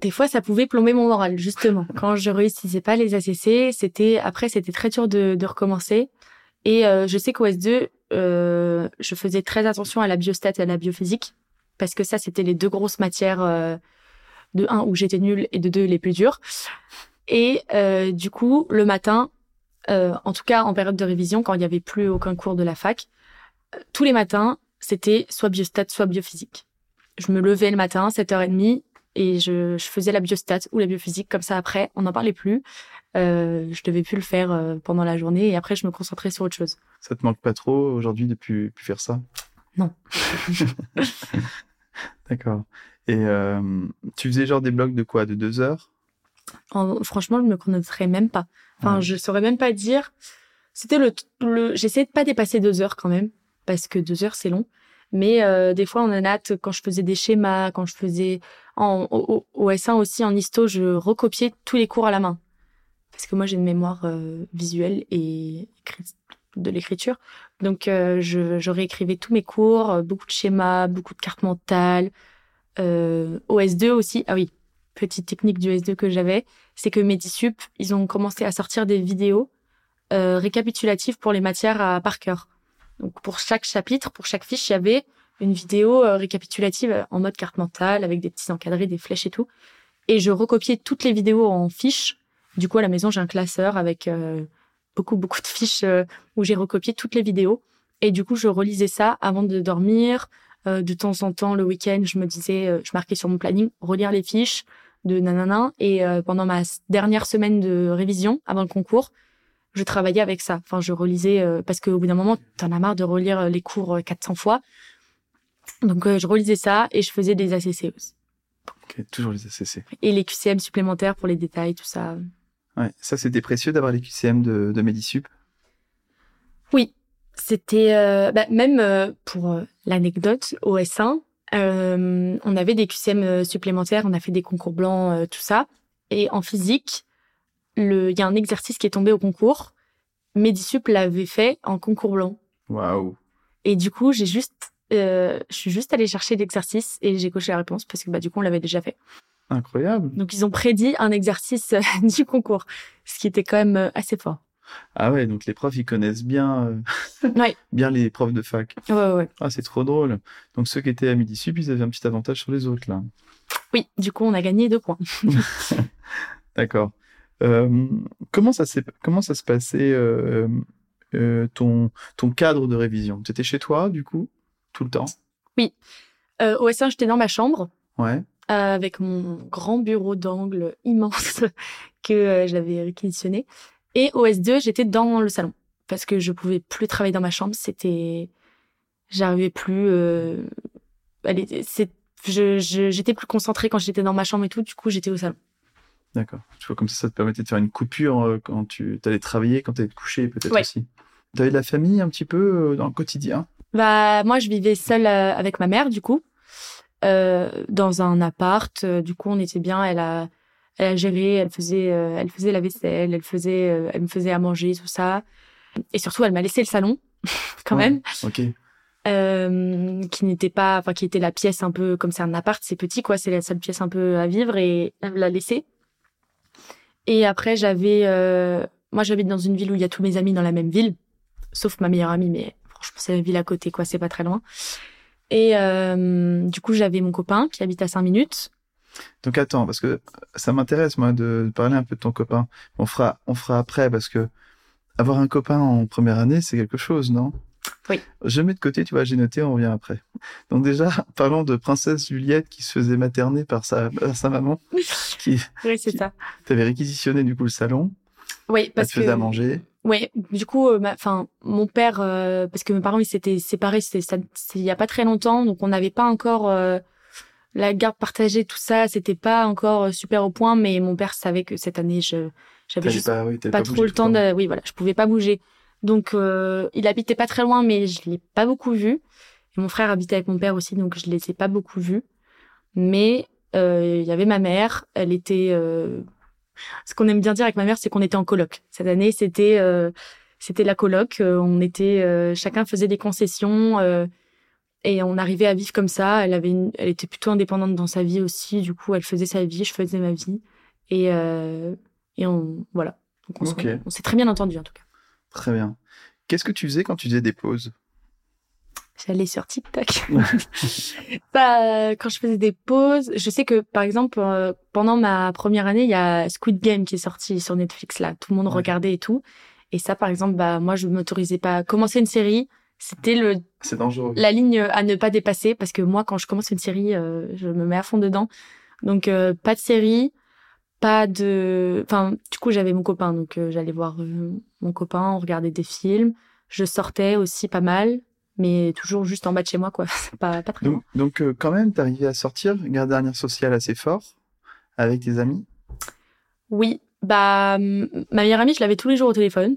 des fois, ça pouvait plomber mon moral, justement. [laughs] Quand je réussissais pas les ACC, c'était après, c'était très dur de, de recommencer. Et euh, je sais qu'au S2, euh, je faisais très attention à la biostat et à la biophysique, parce que ça, c'était les deux grosses matières euh, de 1 où j'étais nulle et de 2 les plus dures. Et euh, du coup, le matin, euh, en tout cas en période de révision, quand il n'y avait plus aucun cours de la fac, tous les matins, c'était soit biostat, soit biophysique. Je me levais le matin, 7h30, et je, je, faisais la biostat ou la biophysique comme ça après. On n'en parlait plus. Euh, je devais plus le faire euh, pendant la journée et après je me concentrais sur autre chose. Ça te manque pas trop aujourd'hui de plus, plus faire ça? Non. [laughs] D'accord. Et euh, tu faisais genre des blocs de quoi? De deux heures? Franchement, je me chronométrais même pas. Enfin, je saurais même pas dire. C'était le, le... j'essayais de pas dépasser deux heures quand même parce que deux heures c'est long. Mais euh, des fois, en hâte quand je faisais des schémas, quand je faisais en, au, au, S1 aussi, en histo, je recopiais tous les cours à la main. Parce que moi, j'ai une mémoire euh, visuelle et de l'écriture. Donc, euh, je, je, réécrivais tous mes cours, euh, beaucoup de schémas, beaucoup de cartes mentales. Euh, au S2 aussi, ah oui, petite technique du S2 que j'avais, c'est que Medisup, ils ont commencé à sortir des vidéos euh, récapitulatives pour les matières à par cœur. Donc pour chaque chapitre, pour chaque fiche, il y avait une vidéo euh, récapitulative en mode carte mentale avec des petits encadrés, des flèches et tout. Et je recopiais toutes les vidéos en fiches. Du coup, à la maison, j'ai un classeur avec euh, beaucoup, beaucoup de fiches où j'ai recopié toutes les vidéos. Et du coup, je relisais ça avant de dormir. de temps en temps, le week-end, je me disais, je marquais sur mon planning, relire les fiches de nanana. Et pendant ma dernière semaine de révision, avant le concours, je travaillais avec ça. Enfin, je relisais euh, parce qu'au bout d'un moment, t'en as marre de relire euh, les cours 400 euh, fois. Donc, je relisais ça et je faisais des ACC aussi. Ok, toujours les ACC. Et les QCM supplémentaires pour les détails, tout ça. Ouais, ça c'était précieux d'avoir les QCM de, de Medisup. Oui, c'était bah, même pour l'anecdote au S1, on avait des QCM supplémentaires, on a fait des concours blancs, tout ça. Et en physique, il y a un exercice qui est tombé au concours. Medisup l'avait fait en concours blanc. Waouh. Et du coup, j'ai juste, euh, je suis juste allée chercher l'exercice et j'ai coché la réponse parce que bah du coup on l'avait déjà fait. Incroyable. Donc ils ont prédit un exercice euh, [laughs] du concours, ce qui était quand même euh, assez fort. Ah ouais, donc les profs ils connaissent bien, ouais. [laughs] bien les profs de fac. Ouais ouais. Ah c'est trop drôle. Donc ceux qui étaient à Medisup, ils avaient un petit avantage sur les autres là. Oui, du coup on a gagné deux points. [laughs] D'accord. Euh, comment ça comment ça se passait euh, euh, ton ton cadre de révision? Tu étais chez toi du coup tout le temps? Oui. Euh, au S1, j'étais dans ma chambre. Ouais. avec mon grand bureau d'angle immense [laughs] que j'avais réquisitionné. Et au S2, j'étais dans le salon parce que je pouvais plus travailler dans ma chambre. C'était, j'arrivais plus. Euh... Allez, c'est, je, j'étais plus concentrée quand j'étais dans ma chambre et tout. Du coup, j'étais au salon. D'accord. Tu vois, comme ça, ça te permettait de faire une coupure euh, quand tu allais travailler, quand tu allais te coucher, peut-être aussi. Tu avais de la famille un petit peu euh, dans le quotidien? Bah, moi, je vivais seule euh, avec ma mère, du coup, euh, dans un appart. Du coup, on était bien. Elle a, elle a géré, elle faisait, elle faisait la vaisselle, elle faisait, elle me faisait à manger, tout ça. Et surtout, elle m'a laissé le salon, [laughs] quand même. Ok. Euh, qui n'était pas, enfin qui était la pièce un peu comme c'est un appart, c'est petit quoi, c'est la seule pièce un peu à vivre et elle l'a laissé. Et après, j'avais, euh, moi, j'habite dans une ville où il y a tous mes amis dans la même ville, sauf ma meilleure amie, mais franchement, c'est la ville à côté, quoi, c'est pas très loin. Et euh, du coup, j'avais mon copain qui habite à 5 minutes. Donc attends, parce que ça m'intéresse moi de parler un peu de ton copain. On fera, on fera après parce que avoir un copain en première année, c'est quelque chose, non? Oui. Je mets de côté, tu vois, j'ai noté, on revient après. Donc déjà, [laughs] parlons de princesse Juliette qui se faisait materner par sa, sa maman. [laughs] Qui, oui, c'est ça. T'avais réquisitionné du coup le salon. Oui, parce Elle te faisait à manger. Oui, du coup, enfin, euh, mon père, euh, parce que mes parents ils s'étaient séparés, c'était il y a pas très longtemps, donc on n'avait pas encore, euh, la garde partagée, tout ça, c'était pas encore super au point, mais mon père savait que cette année, je j'avais pas, oui, t'avais pas pas trop le temps de, oui voilà, je pouvais pas bouger. Donc euh, il habitait pas très loin, mais je l'ai pas beaucoup vu. Et mon frère habitait avec mon père aussi, donc je les ai pas beaucoup vus. Mais euh, il y avait ma mère, elle était. euh, Ce qu'on aime bien dire avec ma mère, c'est qu'on était en coloc. Cette année, c'était euh, c'était la coloc. Euh, on était euh, chacun faisait des concessions. Et on arrivait à vivre comme ça. Elle avait, une- elle était plutôt indépendante dans sa vie aussi. Du coup, elle faisait sa vie, je faisais ma vie, et euh, et on voilà. Donc on s'est très bien entendu en tout cas. Très bien. Qu'est-ce que tu faisais quand tu faisais des pauses? J'allais sur TikTok. [laughs] [laughs] bah, quand je faisais des pauses, je sais que par exemple euh, pendant ma première année, il y a Squid Game qui est sorti sur Netflix là, tout le monde Ouais. regardait et tout. Et ça par exemple, bah moi je m'autorisais pas à commencer une série, c'était le C'est dangereux. la ligne à ne pas dépasser parce que moi quand je commence une série, euh, je me mets à fond dedans. Donc euh, pas de série, pas de enfin du coup j'avais mon copain donc euh, j'allais voir mon copain, on regardait des films, je sortais aussi pas mal mais toujours juste en bas de chez moi quoi, [laughs] pas pas très loin. Donc, donc euh, quand même, t'arrivais à sortir, garder un lien social assez fort avec tes amis? Oui, bah ma meilleure amie, je l'avais tous les jours au téléphone.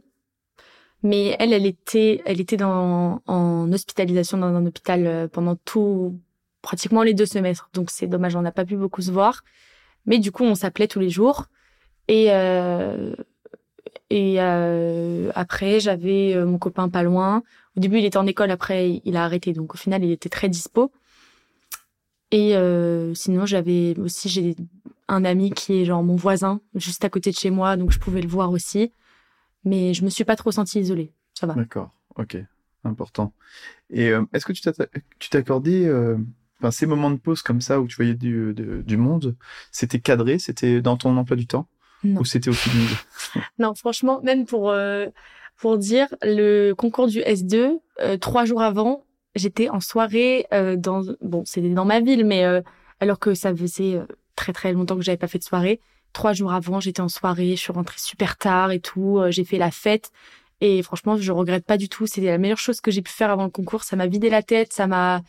Mais elle, elle était, elle était dans, en hospitalisation dans un hôpital euh, pendant tout, pratiquement les deux semestres. Donc c'est dommage, on n'a pas pu beaucoup se voir. Mais du coup, on s'appelait tous les jours. Et euh, et euh, après, j'avais euh, mon copain pas loin. Au début, il était en école. Après, il a arrêté. Donc au final, il était très dispo. Et euh, sinon, j'avais aussi j'ai un ami qui est genre mon voisin, juste à côté de chez moi, donc je pouvais le voir aussi. Mais je me suis pas trop sentie isolée. Ça va. D'accord, ok, important. Et euh, est-ce que tu tu t'accordais, euh, ces moments de pause comme ça où tu voyais du, de- du monde, c'était cadré, c'était dans ton emploi du temps? Non. ou c'était au feeling? [laughs] Non, franchement, même pour euh, pour dire le concours du S2, euh, trois jours avant, j'étais en soirée euh, dans bon, c'était dans ma ville, mais euh, alors que ça faisait très très longtemps que j'avais pas fait de soirée. Trois jours avant, j'étais en soirée, je suis rentrée super tard et tout, euh, j'ai fait la fête. Et franchement, je regrette pas du tout. C'était la meilleure chose que j'ai pu faire avant le concours. Ça m'a vidé la tête, ça m'a.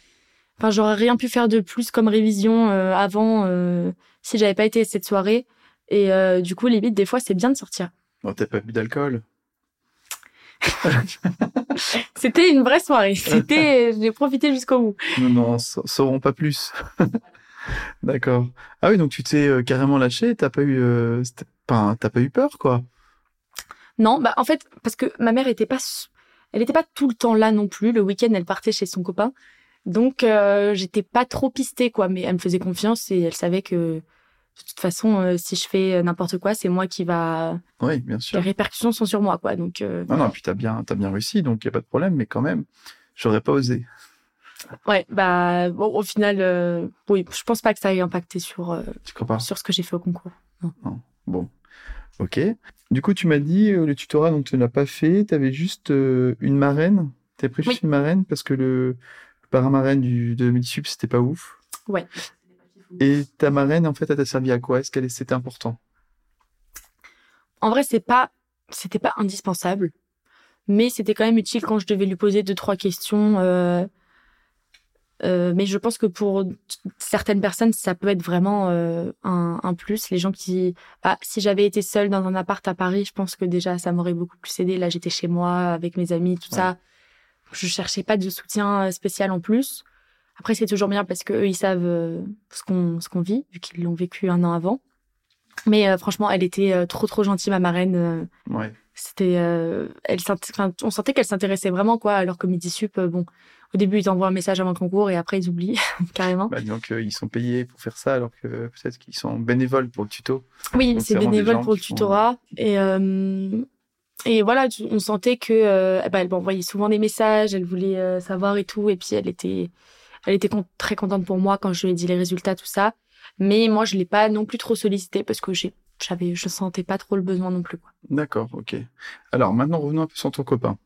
Enfin, j'aurais rien pu faire de plus comme révision euh, avant euh, si j'avais pas été à cette soirée. Et euh, du coup, limite, des fois, c'est bien de sortir. Bon, t'as pas bu d'alcool? [laughs] C'était une vraie soirée. [laughs] C'était, j'ai profité jusqu'au bout. Non, non, sa- saurons pas plus. [laughs] D'accord. Ah oui, donc tu t'es euh, carrément lâché, t'as pas eu, euh, pas- t'as pas eu peur, quoi. Non, bah en fait, parce que ma mère était pas, elle était pas tout le temps là non plus. Le week-end, elle partait chez son copain, donc euh, j'étais pas trop pistée quoi. Mais elle me faisait confiance et elle savait que de toute façon, si je fais n'importe quoi, c'est moi qui va. Oui, bien Les sûr. répercussions sont sur moi quoi. Donc Non, non, puis t'as bien, t'as bien réussi, donc y a pas de problème, mais quand même, j'aurais pas osé. Ouais, bah bon, au final, euh, oui, je pense pas que ça ait impacté sur euh, sur ce que j'ai fait au concours. Bon, ok. Du coup, tu m'as dit euh, le tutorat, donc tu l'as pas fait. Tu avais juste euh, une marraine. Tu pris juste une marraine parce que le, le paramarraine du, de Midisup, c'était pas ouf. Ouais. Et ta marraine, en fait, elle t'a servi à quoi? Est-ce qu'elle c'était important? En vrai, c'est pas, c'était pas indispensable, mais c'était quand même utile quand je devais lui poser deux trois questions. Euh, mais je pense que pour certaines personnes, ça peut être vraiment euh, un, un plus. Les gens qui, bah, si j'avais été seule dans un appart à Paris, je pense que déjà ça m'aurait beaucoup plus aidé. Là, j'étais chez moi avec mes amis, tout ça. Je cherchais pas de soutien euh, spécial en plus. Après, c'est toujours bien parce que eux, ils savent euh, ce qu'on ce qu'on vit, vu qu'ils l'ont vécu un an avant. Mais euh, franchement, elle était euh, trop trop gentille, ma marraine. Ouais. c'était, euh, elle, on sentait qu'elle s'intéressait vraiment quoi. Alors que Midi Sup, bon, au début ils t'envoient un message avant le concours et après ils oublient [laughs] carrément. Bah, donc, euh, ils sont payés pour faire ça, alors que peut-être qu'ils sont bénévoles pour le tuto. Oui, c'est bénévole pour le font- tutorat et euh, et voilà, on sentait que euh, bah, elle m'envoyait souvent des messages, elle voulait euh, savoir et tout, et puis elle était, elle était con- très contente pour moi quand je lui ai dit les résultats tout ça. Mais moi je l'ai pas non plus trop sollicité parce que j'avais, je sentais pas trop le besoin non plus. D'accord, ok. Alors, maintenant, revenons un peu sur ton copain.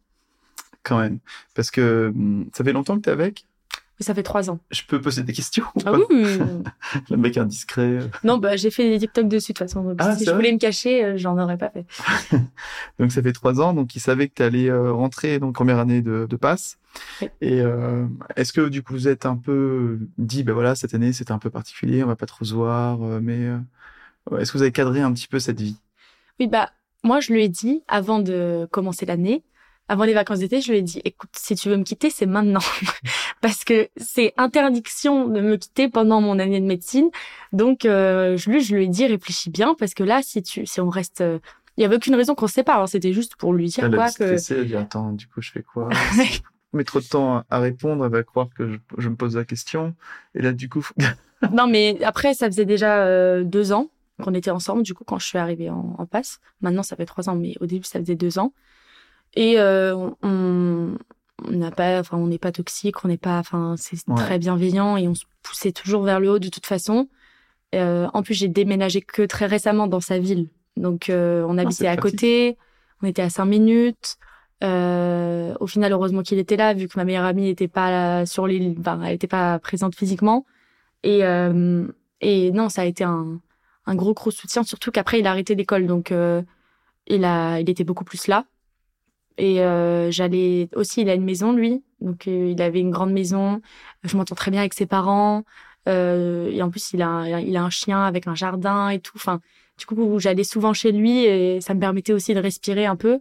Quand même. Parce que hum, ça fait longtemps que t'es avec? Ça fait trois ans. Je peux poser des questions Ah oui, [laughs] Le mec indiscret. Non, bah, j'ai fait des TikTok dessus de toute façon. Ah, si je voulais me cacher, euh, j'en aurais pas fait. [laughs] Donc ça fait trois ans, donc il savait que tu allais euh, rentrer donc première année de, de passe. Oui. Et euh, est-ce que du coup vous êtes un peu dit, ben voilà, cette année c'était un peu particulier, on va pas trop se voir, euh, mais euh, est-ce que vous avez cadré un petit peu cette vie? Oui, bah, moi, je lui ai dit, avant de commencer l'année, avant les vacances d'été, je lui ai dit, écoute, si tu veux me quitter, c'est maintenant. [laughs] Parce que c'est interdiction de me quitter pendant mon année de médecine. Donc, euh, je, lui, je lui ai dit, réfléchis bien, parce que là, si tu, si on reste, euh, il y avait aucune raison qu'on se sépare. hein. C'était juste pour lui dire Elle a quoi que. elle dit, attends, du coup je fais quoi? [laughs] Je mets trop de temps à répondre, elle va croire que je, je me pose la question. Et là du coup, faut- [laughs] non, mais après, ça faisait déjà euh, deux ans qu'on était ensemble, du coup, quand je suis arrivée en, en passe. Maintenant, ça fait trois ans, mais au début, ça faisait deux ans. Et euh, on n'a pas, enfin, on n'est pas toxique, on n'est pas, enfin, c'est Ouais. très bienveillant et on se poussait toujours vers le haut de toute façon. Euh, en plus, j'ai déménagé que très récemment dans sa ville, donc euh, on habitait c'est à côté, on était à cinq minutes. Euh, au final, heureusement qu'il était là, vu que ma meilleure amie n'était pas là sur l'île, enfin, elle n'était pas présente physiquement. Et, euh, et non, ça a été un, un gros, gros soutien, surtout qu'après, il a arrêté l'école. Donc, euh, il, a, il était beaucoup plus là. Et euh, j'allais aussi, il a une maison, lui. Donc, euh, il avait une grande maison. Je m'entends très bien avec ses parents. Euh, et en plus, il a, il a un chien avec un jardin et tout. Enfin, du coup, j'allais souvent chez lui et ça me permettait aussi de respirer un peu.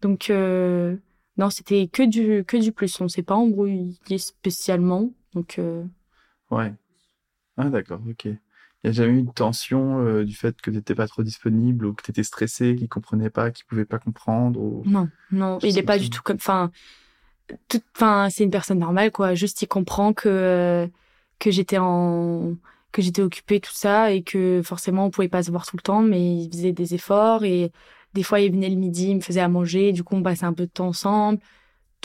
Donc, euh, non, c'était que du, que du plus. On s'est pas embrouillé spécialement. Donc, euh, ouais. Ah d'accord, ok. Il n'y a jamais eu de tension euh, du fait que tu n'étais pas trop disponible ou que tu étais stressé, qu'il comprenait pas, qu'il pouvait pas comprendre ou... Non, non, il sais est pas du tout comme. Enfin, tout, enfin, c'est une personne normale, quoi. Juste, il comprend que que j'étais en que j'étais occupée tout ça et que forcément on pouvait pas se voir tout le temps, mais il faisait des efforts et des fois il venait le midi, il me faisait à manger, du coup on passait un peu de temps ensemble.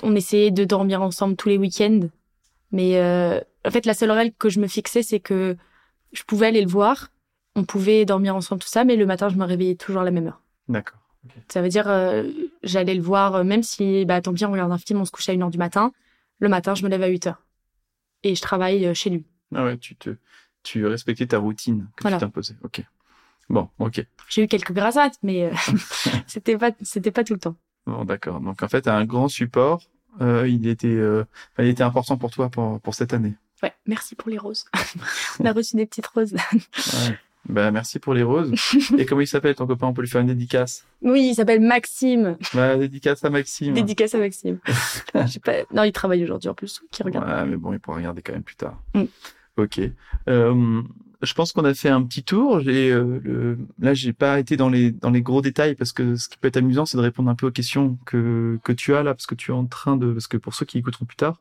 On essayait de dormir ensemble tous les week-ends, mais euh, en fait la seule règle que je me fixais c'est que je pouvais aller le voir, on pouvait dormir ensemble tout ça, mais le matin je me réveillais toujours à la même heure. D'accord. Ça veut dire, euh, j'allais le voir, euh, même si, bah, tant pis, on regarde un film, on se couche à 1h du matin. Le matin, je me lève à 8h. Et je travaille euh, chez lui. Ah ouais, tu te, tu respectais ta routine que Voilà. tu t'imposais. Ok. Bon, ok. J'ai eu quelques grâces, mais euh, [laughs] c'était pas, c'était pas tout le temps. Bon, d'accord. Donc en fait, un grand support, euh, il était, il était important pour toi pour, pour cette année. Ouais, merci pour les roses. [laughs] on a reçu des petites roses. Ouais. Bah, merci pour les roses. [laughs] Et comment il s'appelle ton copain? On peut lui faire une dédicace. oui, il s'appelle Maxime. Bah, dédicace à Maxime. Dédicace à Maxime. [laughs] Je sais pas. Non, il travaille aujourd'hui en plus, qui regarde. Ouais, mais bon, il pourra regarder quand même plus tard. Mm. Ok. Euh, je pense qu'on a fait un petit tour. J'ai, euh, le... Là, j'ai pas été dans les dans les gros détails parce que ce qui peut être amusant, c'est de répondre un peu aux questions que que tu as là, parce que tu es en train de, parce que pour ceux qui écouteront plus tard,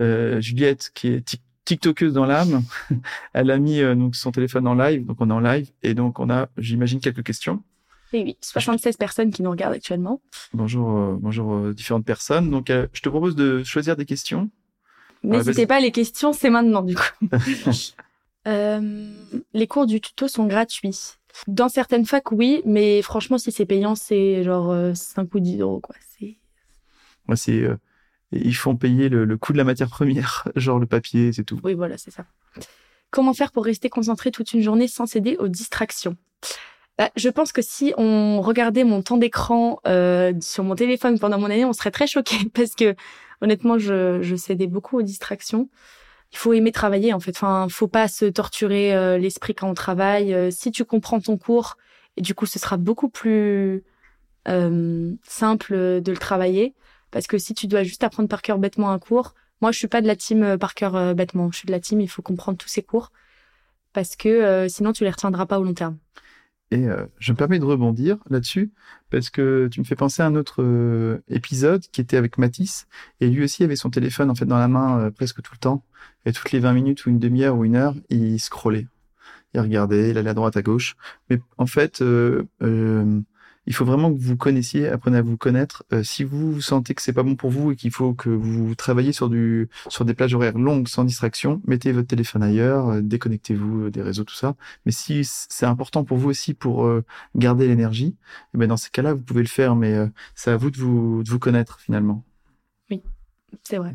euh, Juliette, qui est TikTokeuse dans l'âme, [laughs] elle a mis euh, donc son téléphone en live, donc on est en live et donc on a, j'imagine, quelques questions. Oui, oui. 76 personnes qui nous regardent actuellement. Bonjour, euh, bonjour euh, différentes personnes. Donc, je te propose de choisir des questions. N'hésitez vas-y. pas, les questions, c'est maintenant, du coup. [laughs] Les cours du tuto sont gratuits. Dans certaines facs, oui, mais franchement, si c'est payant, c'est genre euh, 5 ou 10 euros, quoi. C'est... Moi, c'est, ils font payer le, le coût de la matière première, [laughs] genre le papier, c'est tout. Oui, voilà, c'est ça. Comment faire pour rester concentré toute une journée sans céder aux distractions? Bah, Je pense que si on regardait mon temps d'écran euh, sur mon téléphone pendant mon année, on serait très choqués [laughs] parce que honnêtement, je, je cédais beaucoup aux distractions. Il faut aimer travailler en fait. Enfin, faut pas se torturer euh, l'esprit quand on travaille. Euh, si tu comprends ton cours, et du coup, ce sera beaucoup plus euh, simple de le travailler. Parce que si tu dois juste apprendre par cœur bêtement un cours, moi, je suis pas de la team euh, par cœur euh, bêtement. Je suis de la team, il faut comprendre tous ces cours. Parce que euh, sinon, tu les retiendras pas au long terme. Et je me permets de rebondir là-dessus parce que tu me fais penser à un autre épisode qui était avec Matisse et lui aussi avait son téléphone en fait dans la main presque tout le temps et toutes les 20 minutes ou une demi-heure ou une heure il scrollait, il regardait, il allait à droite à gauche. Mais en fait, il faut vraiment que vous connaissiez, apprenez à vous connaître. Euh, si vous sentez que c'est pas bon pour vous et qu'il faut que vous travaillez sur du sur des plages horaires longues sans distraction, mettez votre téléphone ailleurs, euh, déconnectez-vous euh, des réseaux, tout ça. Mais si c'est important pour vous aussi pour garder l'énergie, eh ben dans ces cas-là, vous pouvez le faire, mais c'est à vous de vous de vous connaître finalement. C'est vrai.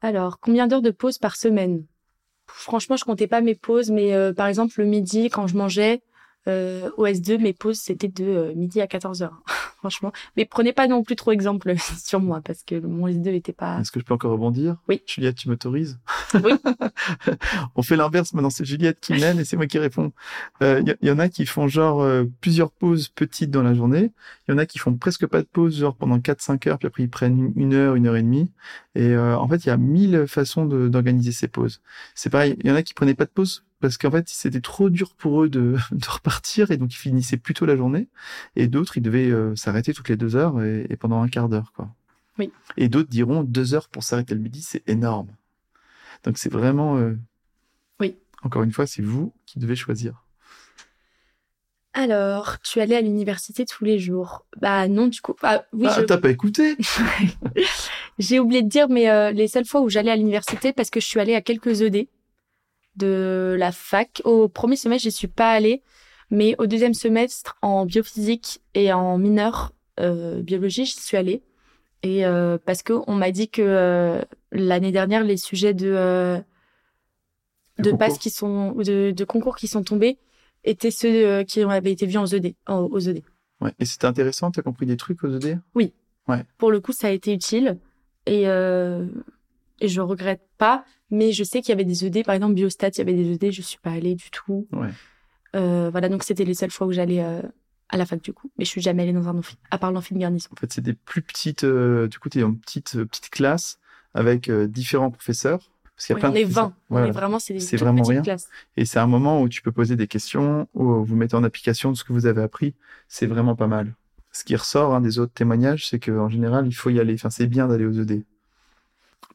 Alors, combien d'heures de pause par semaine? Franchement, je comptais pas mes pauses, mais par exemple, le midi, quand je mangeais, euh, au S2, mes pauses, c'était de euh, midi à 14h. [laughs] Franchement. Mais prenez pas non plus trop exemple [laughs] sur moi, parce que mon S2 était pas... Est-ce que je peux encore rebondir? Oui. Juliette, tu m'autorises? Oui. [laughs] On fait l'inverse maintenant, c'est Juliette qui mène et c'est moi qui réponds. Il euh, y, y, en a qui font genre euh, plusieurs pauses petites dans la journée. Il y en a qui font presque pas de pause, genre pendant 4-5 heures, puis après ils prennent une heure, une heure et demie. Et euh, en fait, il y a mille façons d'organiser ces pauses. C'est pareil, il y en a qui prenaient pas de pause parce qu'en fait c'était trop dur pour eux de, [laughs] de, repartir et donc ils finissaient plus tôt la journée et d'autres ils devaient euh, s'arrêter toutes les deux heures et, et pendant un quart d'heure quoi. Oui. Et d'autres diront deux heures pour s'arrêter le midi c'est énorme. Donc c'est vraiment. Euh... Oui. Encore une fois c'est vous qui devez choisir. Alors, tu allais à l'université tous les jours Bah non, du coup. Ah, oui, ah, je... t'as pas écouté? [laughs] J'ai oublié de dire, mais euh, les seules fois où j'allais à l'université, parce que je suis allée à quelques ED, de la fac. Au premier semestre, j'y suis pas allée, mais au deuxième semestre, en biophysique et en mineur euh, biologie, j'y suis allée. Et euh, parce que on m'a dit que euh, l'année dernière, les sujets de de passes qui sont de, de, concours qui sont tombés étaient ceux qui avaient été vus en ED, aux ED. Ouais. Et c'était intéressant. T'as compris des trucs aux ED Oui. Ouais. Pour le coup, ça a été utile et et je regrette pas. Mais je sais qu'il y avait des ED, par exemple biostat, il y avait des ED, je suis pas allée du tout. Ouais. Euh, voilà, donc c'était les seules fois où j'allais euh, à la fac du coup, mais je suis jamais allée dans un amphi, à part l'amphi de garnison. En fait, c'est des plus petites, euh, du coup, tu es en petite petite classe avec différents professeurs. Parce qu'il y a plein on de est 20. Voilà. On est vraiment, c'est des c'est vraiment rien. Classes. Et c'est un moment où tu peux poser des questions, où vous mettez en application de ce que vous avez appris. C'est vraiment pas mal. Ce qui ressort hein, des autres témoignages, c'est qu'en général, il faut y aller. Enfin, c'est bien d'aller aux ED.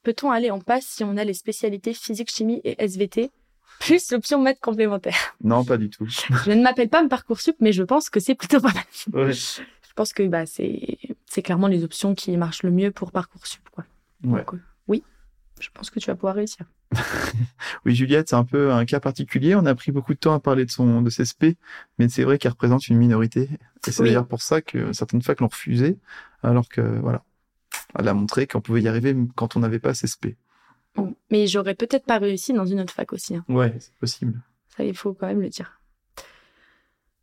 Peut-on aller en passe si on a les spécialités physique, chimie et SVT, plus l'option maths complémentaire? Non, pas du tout. [laughs] je ne m'appelle pas Parcoursup, mais je pense que c'est plutôt pas mal. Ouais. Je pense que bah, c'est c'est clairement les options qui marchent le mieux pour Parcoursup. Quoi. Ouais. Donc, euh, oui, je pense que tu vas pouvoir réussir. [laughs] oui, Juliette, c'est un peu un cas particulier. On a pris beaucoup de temps à parler de son de ses SP, mais c'est vrai qu'elle représente une minorité. Et c'est Oui. d'ailleurs pour ça que certaines facs l'ont refusé, alors que voilà, elle a montré qu'on pouvait y arriver quand on n'avait pas CSP. Mais j'aurais peut-être pas réussi dans une autre fac aussi. Hein. Ouais, c'est possible. Ça, il faut quand même le dire.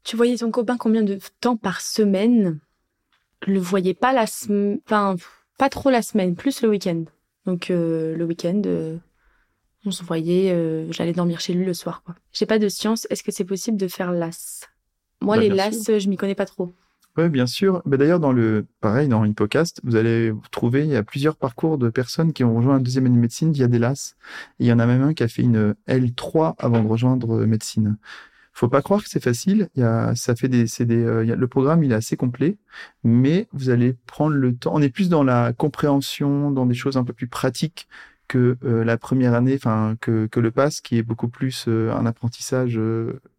Tu voyais ton copain combien de temps par semaine? Je le voyais pas la semaine, enfin pas trop la semaine, plus le week-end. Donc euh, le week-end, euh, on se voyait, euh, j'allais dormir chez lui le soir. quoi. J'ai pas de science. Est-ce que c'est possible de faire l'as Moi, Bah, les las, je m'y connais pas trop. Bien sûr. Bah, D'ailleurs, dans le pareil, dans Hippocast, vous allez trouver il y a plusieurs parcours de personnes qui ont rejoint un deuxième année de médecine via des LAS. Il y en a même un qui a fait une L3 avant de rejoindre euh, médecine. Faut pas croire que c'est facile. Il y a, ça fait des, c'est des, euh, le programme il est assez complet, mais vous allez prendre le temps. On est plus dans la compréhension, dans des choses un peu plus pratiques que euh, la première année, enfin que que le pass, qui est beaucoup plus un apprentissage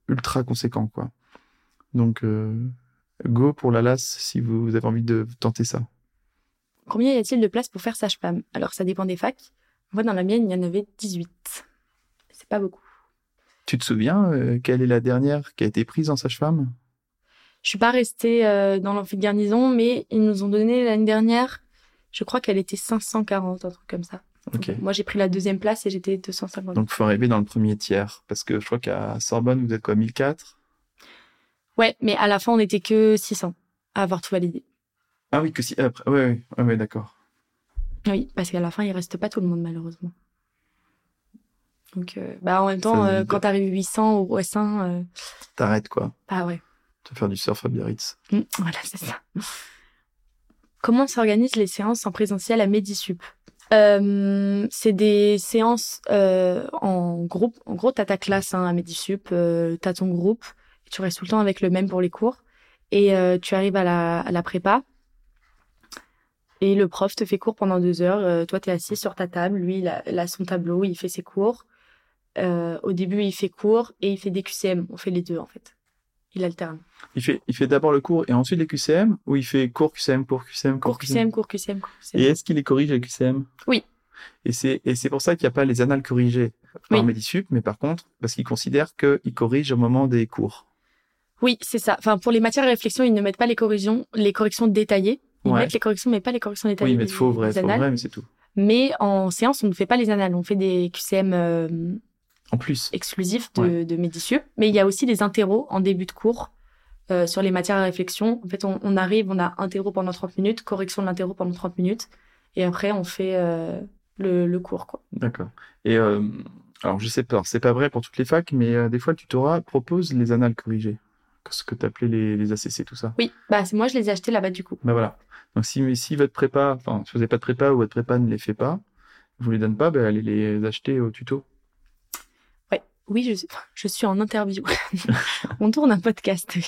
ultra conséquent, quoi. Donc go pour la LAS si vous avez envie de tenter ça. Combien y a-t-il de places pour faire sage-femme Alors, ça dépend des facs. Moi, dans la mienne, il y en avait 18. C'est pas beaucoup. Tu te souviens euh, quelle est la dernière qui a été prise en sage-femme Je suis pas restée euh, dans l'amphi de garnison, mais ils nous ont donné l'année dernière, je crois qu'elle était 540, un truc comme ça. Moi, j'ai pris la deuxième place et j'étais 250. Donc faut arriver dans le premier tiers parce que je crois qu'à Sorbonne vous êtes quoi 1004 Ouais, mais à la fin, on n'était que 600 à avoir tout validé. Ah oui que si après ouais ouais, ouais, ouais d'accord. Oui, parce qu'à la fin, il reste pas tout le monde, malheureusement. Donc, euh, bah, en même temps, euh, quand t'arrives 800 au S1, euh, T'arrêtes quoi. bah ouais. Tu vas faire du surf à Biarritz. Mm, Voilà, c'est ça. [laughs] Comment s'organisent les séances en présentiel à Medisup euh, C'est des séances euh, en groupe. En gros, t'as ta classe hein, à Medisup, euh, t'as ton groupe, tu restes tout le temps avec le même pour les cours, et euh, tu arrives à la, à la prépa, et le prof te fait cours pendant deux heures. Euh, toi, t'es assis sur ta table, lui, il a, il a son tableau, il fait ses cours. Euh, au début, il fait cours et il fait des QCM. On fait les deux, en fait. Il alterne. Il fait il fait d'abord le cours et ensuite les QCM ou il fait cours QCM cours QCM Cours QCM, cours QCM, cours QCM. Et est-ce qu'il les corrige les QCM Oui. Et c'est et c'est pour ça qu'il n'y a pas les annales corrigées par Oui. Medisup, mais par contre parce qu'ils considèrent qu'ils corrigent au moment des cours. Oui, c'est ça. Enfin, pour les matières de réflexion, ils ne mettent pas les corrections, les corrections détaillées. Ils Ouais. mettent les corrections, mais pas les corrections détaillées. Oui, mais des- faux vrai, faux mais c'est tout. Mais en séance, on ne fait pas les annales. On fait des QCM euh, En plus. exclusifs de, Ouais. de Médicieux. Mais il y a aussi des interros en début de cours euh, sur les matières à réflexion. En fait, on, on arrive, on a interro pendant 30 minutes, correction de l'interro pendant 30 minutes. Et après, on fait euh, le, le cours. Quoi. D'accord. Et euh, alors, je sais pas, c'est pas vrai pour toutes les facs, mais euh, des fois, le tutorat propose les annales corrigées. Ce que tu appelais les, les ACC, tout ça. Oui, bah, c'est- moi, je les ai achetés là-bas du coup. Ben voilà. Donc, si, mais si votre prépa, enfin, si vous n'avez pas de prépa ou votre prépa ne les fait pas, vous les donne pas, ben, allez les acheter au tuto. Oui, je, je suis en interview. [laughs] On tourne un podcast.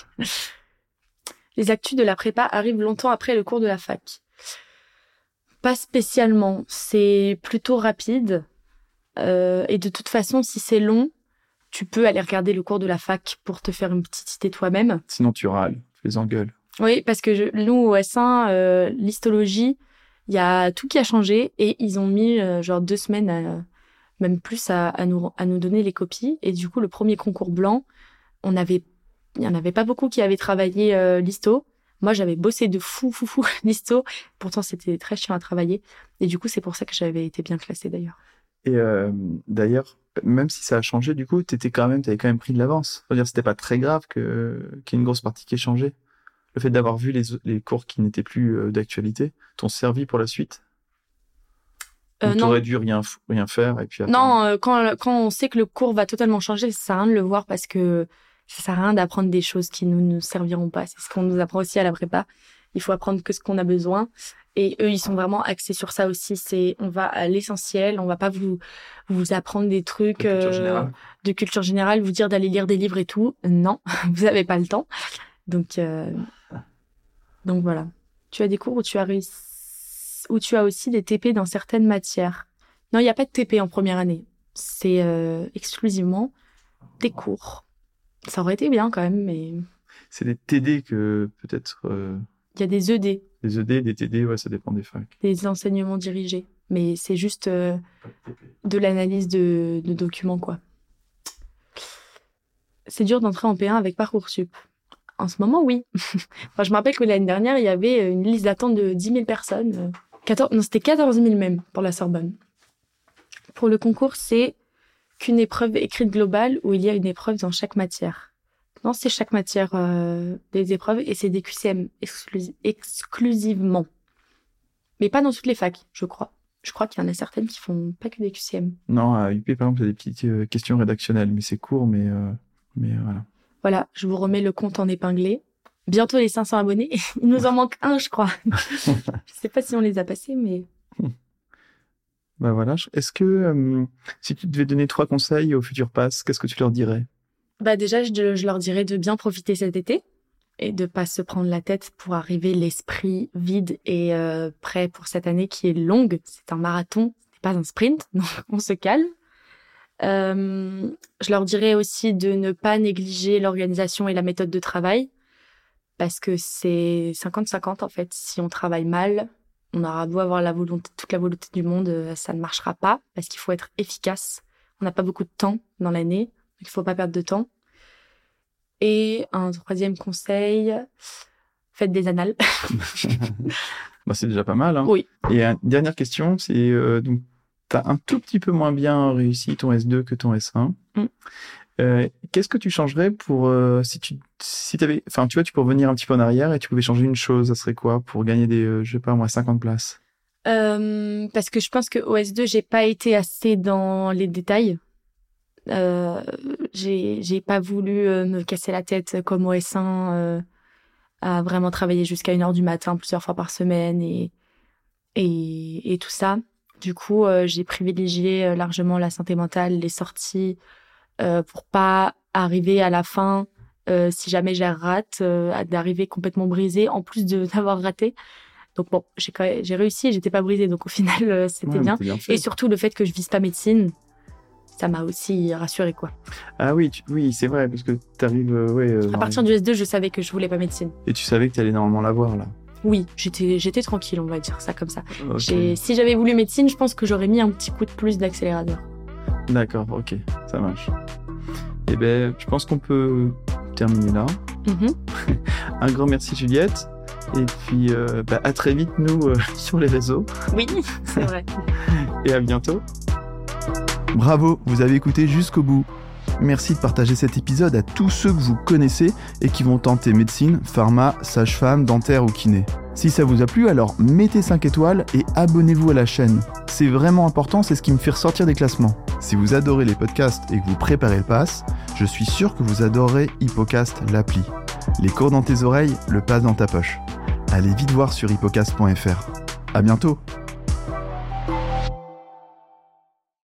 Les actus de la prépa arrivent longtemps après le cours de la fac. Pas spécialement. C'est plutôt rapide. Euh, et de toute façon, si c'est long, tu peux aller regarder le cours de la fac pour te faire une petite idée toi-même. Sinon, tu râles, tu les engueules. Oui, parce que je, nous, au S1, euh, l'histologie, il y a tout qui a changé et ils ont mis euh, genre deux semaines, à- même plus, à, à nous, à nous donner les copies. Et du coup, le premier concours blanc, on avait, il y en avait pas beaucoup qui avaient travaillé euh, l'histo. Moi, j'avais bossé de fou, fou, fou [laughs] l'histo. Pourtant, c'était très chiant à travailler. Et du coup, c'est pour ça que j'avais été bien classée d'ailleurs. Et euh, d'ailleurs, même si ça a changé, du coup, t'étais quand même, t'avais quand même pris de l'avance. C'est-à-dire, c'était pas très grave que qu'il y ait une grosse partie qui ait changé. Le fait d'avoir vu les, les cours qui n'étaient plus euh, d'actualité t'ont servi pour la suite? Euh, t'aurais dû rien, rien faire et puis attendre? Non, euh, quand, quand on sait que le cours va totalement changer, ça sert à rien de le voir parce que ça sert à rien d'apprendre des choses qui nous ne serviront pas. C'est ce qu'on nous apprend aussi à la prépa. Il faut apprendre que ce qu'on a besoin. Et eux, ils sont vraiment axés sur ça aussi. C'est, on va à l'essentiel. On va pas vous, vous apprendre des trucs De culture euh, générale. de culture générale, vous dire d'aller lire des livres et tout. Non, [laughs] vous avez pas le temps. Donc, euh, donc voilà. Tu as des cours où tu as réussi, où tu as aussi des TP dans certaines matières? Non, il n'y a pas de TP en première année. C'est euh, exclusivement des cours. Ça aurait été bien quand même, mais C'est des TD que peut-être euh, il y a des ED, des ED, des TD, ouais, ça dépend des facs. des enseignements dirigés. Mais c'est juste euh, de l'analyse de, de documents, quoi. C'est dur d'entrer en P1 avec Parcoursup. En ce moment, oui. [laughs] enfin, je me rappelle que l'année dernière, il y avait une liste d'attente de 10 000 personnes. euh, 14, non, c'était 14 000 même pour la Sorbonne. Pour le concours, c'est qu'une épreuve écrite globale où il y a une épreuve dans chaque matière. Non, c'est chaque matière euh, des épreuves et c'est des QCM exclusi- exclusivement. Mais pas dans toutes les facs, je crois. Je crois qu'il y en a certaines qui font pas que des QCM. Non, à UP, par exemple, il y a des petites euh, questions rédactionnelles, mais c'est court, mais, euh, mais voilà. Voilà, je vous remets le compte en épinglé. Bientôt les 500 abonnés. [laughs] Il nous en manque un, je crois. [laughs] je sais pas si on les a passés, mais Bah voilà. Est-ce que si tu devais donner trois conseils aux futurs passes, qu'est-ce que tu leur dirais? Bah déjà, je, leur dirais de bien profiter cet été et de pas se prendre la tête pour arriver l'esprit vide et euh, prêt pour cette année qui est longue. C'est un marathon, c'est pas un sprint, [laughs] donc on se calme. Euh, je leur dirais aussi de ne pas négliger l'organisation et la méthode de travail parce que c'est 50-50 en fait. Si on travaille mal, on aura beau avoir la volonté, toute la volonté du monde, euh, ça ne marchera pas parce qu'il faut être efficace. On n'a pas beaucoup de temps dans l'année, il faut pas perdre de temps. Et un troisième conseil, faites des annales. [laughs] [laughs] bah, C'est déjà pas mal. Hein. Oui. Et une dernière question, c'est euh, donc tu as un tout petit peu moins bien réussi ton S2 que ton S1. Mm. Euh, Qu'est-ce que tu changerais pour euh, si tu si avais enfin tu vois tu peux revenir un petit peu en arrière et tu pouvais changer une chose ça serait quoi pour gagner des euh, je sais pas moi 50 places? Euh, parce que je pense que OS2, j'ai pas été assez dans les détails. Euh, j'ai pas voulu euh, me casser la tête comme OS1 euh, à vraiment travailler jusqu'à une heure du matin plusieurs fois par semaine et et, et tout ça. Du coup, euh, j'ai privilégié euh, largement la santé mentale, les sorties pour pas arriver à la fin si jamais j'ai rate d'arriver complètement brisée en plus [laughs] d'avoir raté. Donc bon, j'ai réussi et j'étais pas brisée, donc au final c'était Ouais, bien. fait. Et surtout le fait que je vise pas médecine, ça m'a aussi rassurée quoi. ah oui tu- oui c'est vrai parce que tu arrives ouais euh, À partir du S2, je savais que je voulais pas médecine. et tu savais que tu allais normalement l'avoir là Oui, j'étais j'étais tranquille, on va dire ça comme ça. Si j'avais voulu médecine, je pense que j'aurais mis un petit coup de plus d'accélérateur. D'accord, ok, ça marche. Eh ben, je pense qu'on peut terminer là. Mhm. [laughs] Un grand merci Juliette. Et puis, euh, bah, à très vite, nous, euh, [laughs] sur les réseaux. Oui, c'est vrai. [laughs] Et à bientôt. Bravo, vous avez écouté jusqu'au bout. Merci de partager cet épisode à tous ceux que vous connaissez et qui vont tenter médecine, pharma, sage-femme, dentaire ou kiné. Si ça vous a plu, alors mettez 5 étoiles et abonnez-vous à la chaîne. C'est vraiment important, c'est ce qui me fait ressortir des classements. Si vous adorez les podcasts et que vous préparez le pass, je suis sûr que vous adorez Hippocast, l'appli. Les cours dans tes oreilles, le pass dans ta poche. Allez vite voir sur hippocast.fr. À bientôt